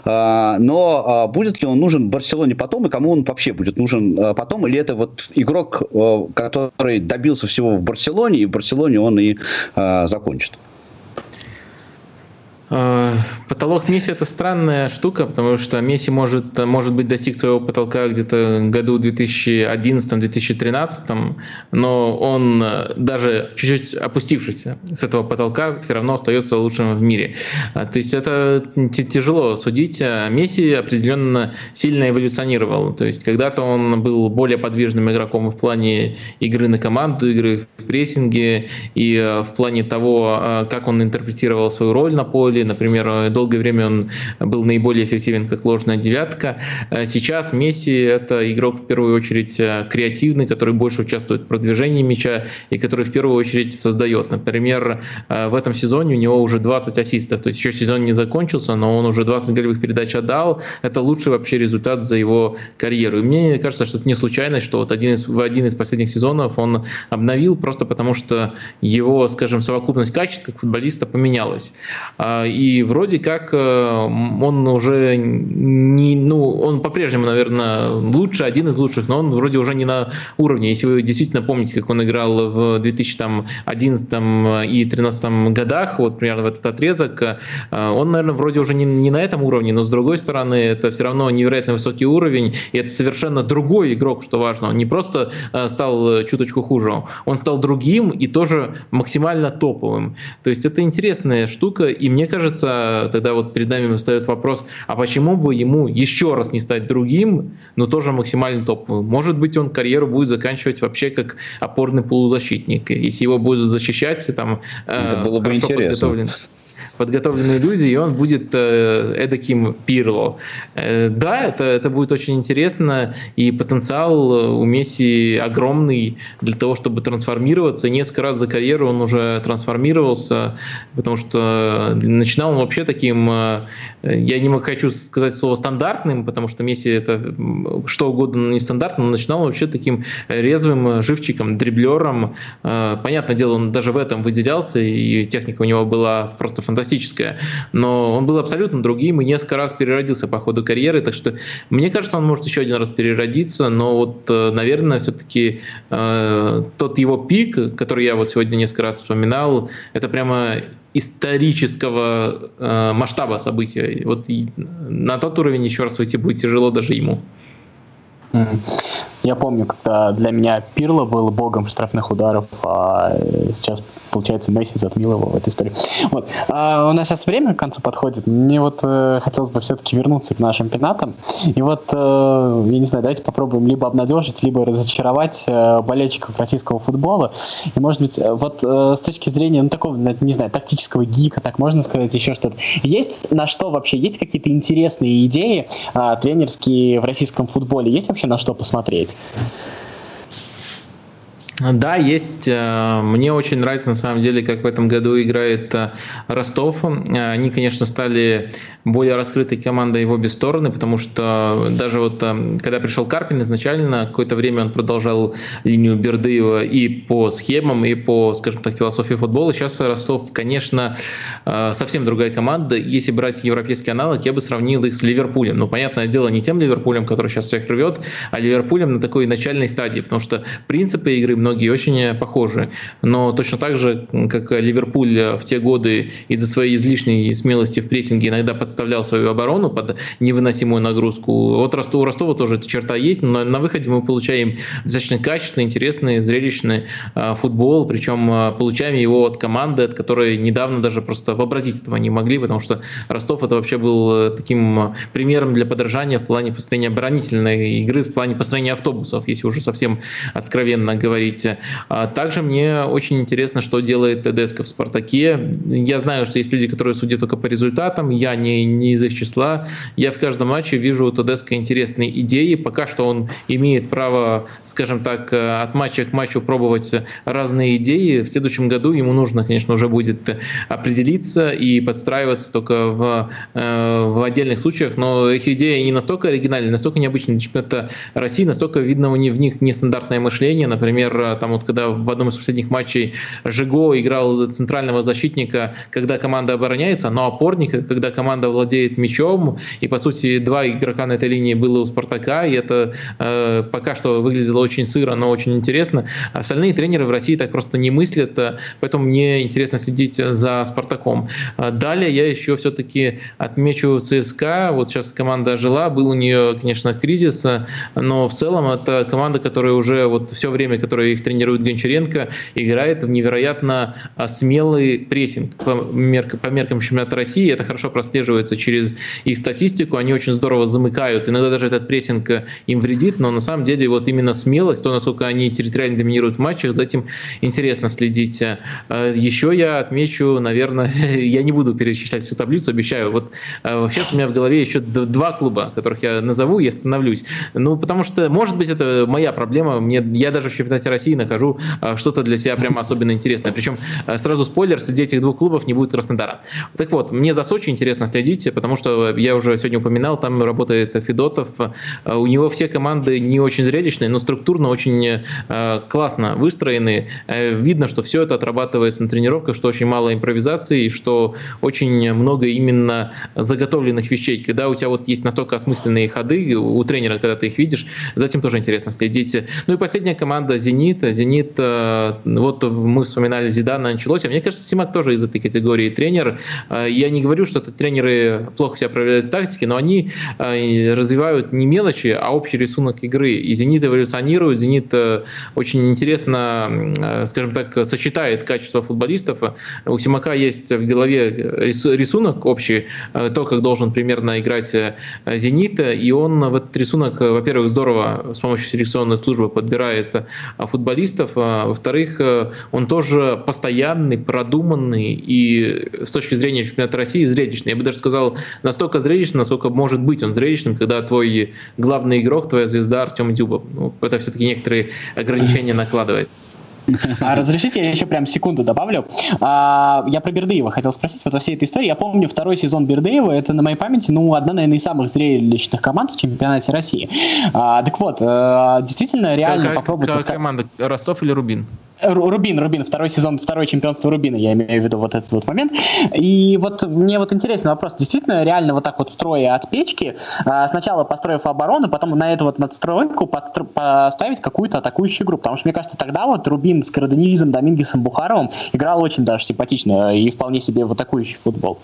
S3: А, но а, будет ли он нужен Барселоне потом, и кому он вообще будет нужен а, потом? Или это вот игрок, который добился всего в Барселоне, и в Барселоне он и закончит?
S4: Э, потолок Месси это странная штука, потому что Месси может, может быть достиг своего потолка где-то году 2011-2013, но он э, даже чуть-чуть опустившись с этого потолка все равно остается лучшим в мире. Э, то есть это тяжело судить. Месси определенно сильно эволюционировал. То есть когда-то он был более подвижным игроком в плане игры на команду, игры в прессинге и в плане того, как он интерпретировал свою роль на поле, роли. Например, долгое время он был наиболее эффективен как ложная девятка. Э, сейчас Месси — это игрок в первую очередь э, креативный, который больше участвует в продвижении мяча и который в первую очередь создает. Например, э, в этом сезоне у него уже 20 ассистов, то есть еще сезон не закончился, но он уже 20 голевых передач отдал. Это лучший вообще результат за его карьеру. И мне кажется, что это не случайность, что вот один из, в один из последних сезонов он обновил просто потому, что его, скажем, совокупность качеств как футболиста поменялась. И вроде как э, он уже не, ну, он по-прежнему, наверное, лучше, один из лучших, но он вроде уже не на уровне. Если вы действительно помните, как он играл в 2011 и 2013 годах, вот примерно в этот отрезок, э, он, наверное, вроде уже не, не на этом уровне, но с другой стороны, это все равно невероятно высокий уровень, и это совершенно другой игрок, что важно. Он не просто э, стал чуточку хуже, он стал другим и тоже максимально топовым. То есть это интересная штука, и мне кажется, тогда вот перед нами встает вопрос, а почему бы ему еще раз не стать другим, но тоже максимально топовым? Может быть, он карьеру будет заканчивать вообще как опорный полузащитник. Если его будут защищать, там,
S3: Это было бы интересно
S4: подготовленные люди, и он будет э, эдаким Пирло. Э, да, это, это будет очень интересно, и потенциал у Месси огромный для того, чтобы трансформироваться. Несколько раз за карьеру он уже трансформировался, потому что начинал он вообще таким, э, я не хочу сказать слово стандартным, потому что Месси это что угодно, но не стандартным, но начинал вообще таким резвым живчиком, дриблером. Э, понятное дело, он даже в этом выделялся, и техника у него была просто фантастическая фантастическое, но он был абсолютно другим и несколько раз переродился по ходу карьеры, так что мне кажется, он может еще один раз переродиться, но вот, э, наверное, все-таки э, тот его пик, который я вот сегодня несколько раз вспоминал, это прямо исторического э, масштаба события. Вот на тот уровень еще раз выйти будет тяжело даже ему.
S5: Я помню, когда для меня Пирло был богом штрафных ударов, а сейчас, получается, Месси затмил его в этой истории. Вот. А у нас сейчас время к концу подходит. Мне вот э, хотелось бы все-таки вернуться к нашим пенатам. И вот, э, я не знаю, давайте попробуем либо обнадежить, либо разочаровать э, болельщиков российского футбола. И, может быть, э, вот э, с точки зрения, ну, такого, не знаю, тактического гика, так можно сказать, еще что-то. Есть на что вообще? Есть какие-то интересные идеи э, тренерские в российском футболе? Есть вообще на что посмотреть? Быть.
S4: Да, есть. Э, мне очень нравится на самом деле, как в этом году играет э, Ростов. Э, они, конечно, стали более раскрытой командой в обе стороны, потому что даже вот когда пришел Карпин изначально, какое-то время он продолжал линию Бердыева и по схемам, и по, скажем так, философии футбола. Сейчас Ростов, конечно, совсем другая команда. Если брать европейский аналог, я бы сравнил их с Ливерпулем. Но, понятное дело, не тем Ливерпулем, который сейчас всех рвет, а Ливерпулем на такой начальной стадии, потому что принципы игры многие очень похожи. Но точно так же, как Ливерпуль в те годы из-за своей излишней смелости в прессинге иногда подставлял свою оборону под невыносимую нагрузку. Вот у Ростова тоже эта черта есть, но на выходе мы получаем достаточно качественный, интересный, зрелищный а, футбол, причем а, получаем его от команды, от которой недавно даже просто вообразить этого не могли, потому что Ростов это вообще был э, таким примером для подражания в плане построения оборонительной игры, в плане построения автобусов, если уже совсем откровенно говорить. А также мне очень интересно, что делает Тедеско в «Спартаке». Я знаю, что есть люди, которые судят только по результатам, я не, не из их числа. Я в каждом матче вижу у Тедеско интересные идеи. Пока что он имеет право, скажем так, от матча к матчу пробовать разные идеи. В следующем году ему нужно, конечно, уже будет определиться и подстраиваться только в, э, в отдельных случаях. Но эти идеи не настолько оригинальные, настолько необычные для чемпионата России, настолько видно в них нестандартное мышление. Например, там вот когда в одном из последних матчей Жиго играл центрального защитника, когда команда обороняется, но опорника, когда команда владеет мячом, и по сути два игрока на этой линии было у Спартака, и это э, пока что выглядело очень сыро, но очень интересно. Остальные тренеры в России так просто не мыслят, э, поэтому мне интересно следить за Спартаком. Э, далее я еще все-таки отмечу ЦСКА, вот сейчас команда жила, был у нее, конечно, кризис, но в целом это команда, которая уже вот все время, которое их тренирует Гончаренко, играет в невероятно смелый прессинг по, меркам, по меркам чемпионата России. Это хорошо прослеживается через их статистику. Они очень здорово замыкают. Иногда даже этот прессинг э, им вредит, но на самом деле вот именно смелость, то, насколько они территориально доминируют в матчах, за этим интересно следить. Э, еще я отмечу, наверное, я не буду перечислять всю таблицу, обещаю. Вот сейчас э, у меня в голове еще два клуба, которых я назову и остановлюсь. Ну, потому что, может быть, это моя проблема. Мне, я даже в чемпионате России нахожу что-то для себя прямо особенно интересное. Причем сразу спойлер, среди этих двух клубов не будет Краснодара. Так вот, мне за Сочи интересно следить, потому что я уже сегодня упоминал, там работает Федотов. А, у него все команды не очень зрелищные, но структурно очень классно выстроены. Э, видно, что все это отрабатывается на тренировках, что очень мало импровизации, что очень много именно заготовленных вещей. Когда у тебя вот есть настолько осмысленные ходы у тренера, когда ты их видишь, за этим тоже интересно следить. Ну и последняя команда «Зенит», Зенит, э, вот мы вспоминали Зидана, Анчелоти, мне кажется, Симак тоже из этой категории тренер. Э, я не говорю, что это тренеры плохо себя проявляют в тактике, но они э, развивают не мелочи, а общий рисунок игры. И «Зенит» эволюционирует, «Зенит» э, очень интересно, скажем так, сочетает качество футболистов. У Симака есть в голове рисунок общий, то, как должен примерно играть «Зенит», и он в этот рисунок, во-первых, здорово с помощью селекционной службы подбирает футболистов, а во-вторых, он тоже постоянный, продуманный и с точки зрения чемпионата России зрелищный. Я бы даже сказал, настолько зрелищный, насколько может быть он зрелищным, когда твой главный игрок, твоя звезда Артем Дюба. Ну, это все-таки некоторые ограничения накладывает.
S5: А разрешите, я еще прям секунду добавлю. А, я про Бердыева хотел спросить. Вот во всей этой истории я помню второй сезон Бердыева. Это на моей памяти, ну, одна, наверное, из самых зрелищных команд в чемпионате России. А, так вот, а, действительно, реально
S4: как,
S5: попробовать...
S4: Какая команда? Ростов или Рубин?
S5: Рубин, Рубин, второй сезон, второе чемпионство Рубина, я имею в виду вот этот вот момент. И вот мне вот интересный вопрос, действительно, реально вот так вот строя от печки, а, сначала построив оборону, потом на эту вот надстройку поставить какую-то атакующую игру, потому что мне кажется, тогда вот Рубин с Караденизом, Домингесом, Бухаровым играл очень даже симпатично и вполне себе в атакующий футбол.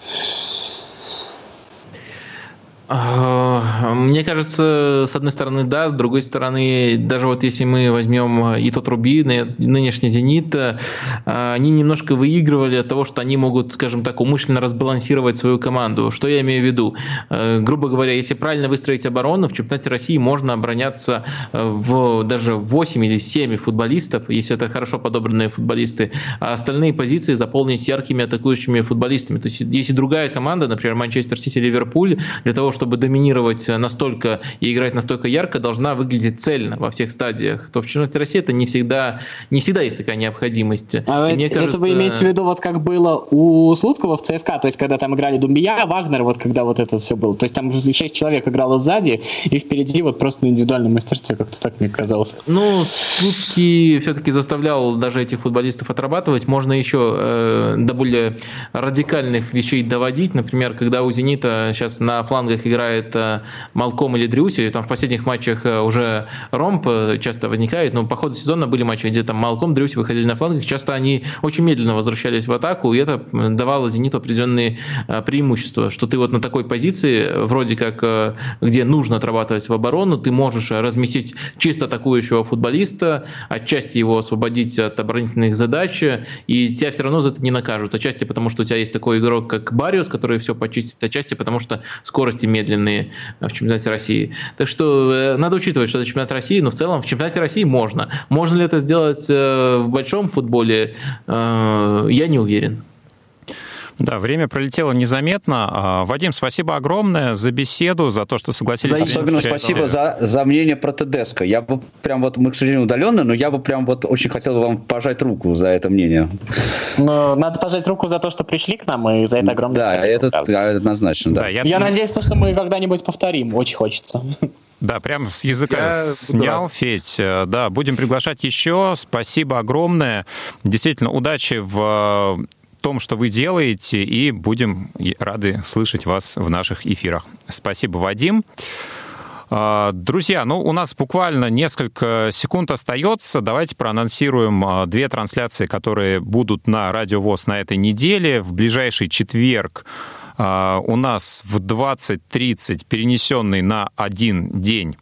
S4: Мне кажется, с одной стороны, да, с другой стороны, даже вот если мы возьмем и тот и нынешний Зенит, а, они немножко выигрывали от того, что они могут, скажем так, умышленно разбалансировать свою команду. Что я имею в виду? А, грубо говоря, если правильно выстроить оборону, в чемпионате России можно обороняться в даже 8 или 7 футболистов, если это хорошо подобранные футболисты, а остальные позиции заполнить яркими атакующими футболистами. То есть, если другая команда, например, Манчестер Сити, Ливерпуль, для того, чтобы доминировать настолько и играть настолько ярко, должна выглядеть цельно во всех стадиях, то в чемпионате России это не всегда, не всегда есть такая необходимость.
S5: А мне это кажется... вы имеете в виду, вот как было у Слуцкого в ЦСКА, то есть когда там играли Думбия, Вагнер, вот когда вот это все было, то есть там 6 человек играло сзади, и впереди вот просто на индивидуальном мастерстве, как-то так мне казалось.
S4: Ну, Слуцкий все-таки заставлял даже этих футболистов отрабатывать, можно еще э, до более радикальных вещей доводить, например, когда у «Зенита» сейчас на флангах играет э, Малком или Дрюси, там в последних матчах э, уже ромб э, часто возникает, но по ходу сезона были матчи, где там Малком, Дрюси выходили на флангах, часто они очень медленно возвращались в атаку, и это давало Зениту определенные преимущества, что ты вот на такой позиции, вроде как, где нужно отрабатывать в оборону, ты можешь разместить чисто атакующего футболиста, отчасти его освободить от оборонительных задач, и тебя все равно за это не накажут, отчасти потому, что у тебя есть такой игрок, как Бариус, который все почистит, отчасти потому, что скорости медленные в чемпионате России. Так что э, надо учитывать, что это чемпионат России, но в целом в чемпионате России можно. Можно ли это сделать э, в большом футболе, э, я не уверен.
S2: Да, время пролетело незаметно. А, Вадим, спасибо огромное за беседу, за то, что согласились.
S3: Особенно спасибо за, за мнение про ТДСК. Я бы прям вот, мы, к сожалению, удаленно, но я бы прям вот очень хотел вам пожать руку за это мнение.
S5: Ну, надо пожать руку за то, что пришли к нам, и за это огромное
S3: да, спасибо. Это, да, однозначно, да. да
S5: я... я надеюсь, то, что мы когда-нибудь повторим. Очень хочется.
S2: Да, прям с языка Я снял, буду... Федь. Э, да, будем приглашать еще. Спасибо огромное. Действительно, удачи в том, что вы делаете, и будем рады слышать вас в наших эфирах. Спасибо, Вадим. А, друзья, ну у нас буквально несколько секунд остается. Давайте проанонсируем а, две трансляции, которые будут на Радио ВОЗ на этой неделе. В ближайший четверг а, у нас в 20.30 перенесенный на один день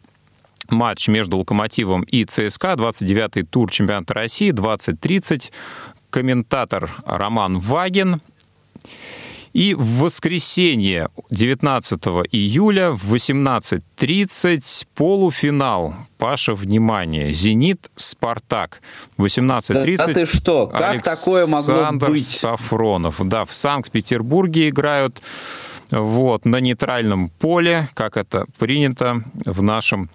S2: матч между «Локомотивом» и ЦСКА, 29-й тур чемпионата России, 20.30 комментатор Роман Вагин. И в воскресенье 19 июля в 18.30 полуфинал. Паша, внимание. «Зенит», «Спартак». 18.30. Да,
S3: а ты что? Как Александр такое могло быть?
S2: Сафронов. Да, в Санкт-Петербурге играют вот, на нейтральном поле, как это принято в нашем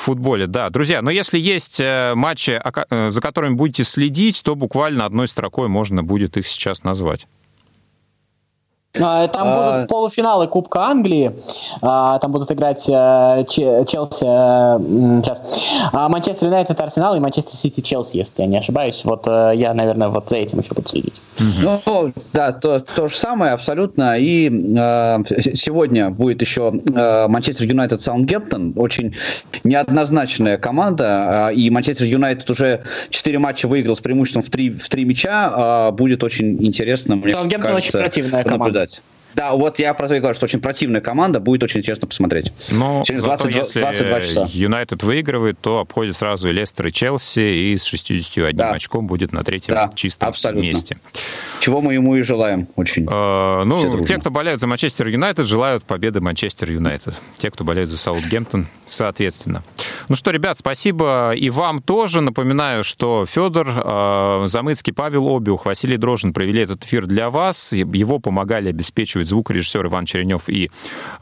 S2: футболе. Да, друзья, но если есть э, матчи, э, за которыми будете следить, то буквально одной строкой можно будет их сейчас назвать.
S5: А, там а... будут полуфиналы Кубка Англии. А, там будут играть э, Челси, сейчас, Манчестер Юнайтед, Арсенал и Манчестер Сити, Челси, если я не ошибаюсь. Вот я, наверное, вот за этим еще буду следить.
S3: Ну, да, то, то же самое абсолютно. И э, сегодня будет еще э, Манчестер Юнайтед Саундгемптон. Очень неоднозначная команда. Э, и Манчестер Юнайтед уже 4 матча выиграл с преимуществом в 3, в 3 мяча. Э, будет очень интересно,
S5: мне Саундгемптон очень противная команда. Наблюдать.
S3: Да, вот я про то и говорю, что очень противная команда, будет очень интересно посмотреть.
S2: Но Через 20, если 22 часа. Юнайтед выигрывает, то обходит сразу и Лестер, и Челси, и с 61 да. очком будет на третьем да, чистом абсолютно. месте.
S3: Чего мы ему и желаем очень.
S2: А, ну, те, кто болеют за Манчестер Юнайтед, желают победы Манчестер Юнайтед. Те, кто болеют за Саутгемптон, соответственно. Ну что, ребят, спасибо и вам тоже. Напоминаю, что Федор э, Замыцкий, Павел Обиух, Василий Дрожин провели этот эфир для вас. Его помогали обеспечивать звукорежиссер Иван Черенев и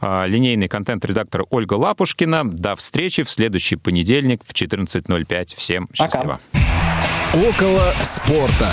S2: э, линейный контент-редактор Ольга Лапушкина. До встречи в следующий понедельник в 14.05. Всем счастливо.
S1: Пока. Около спорта.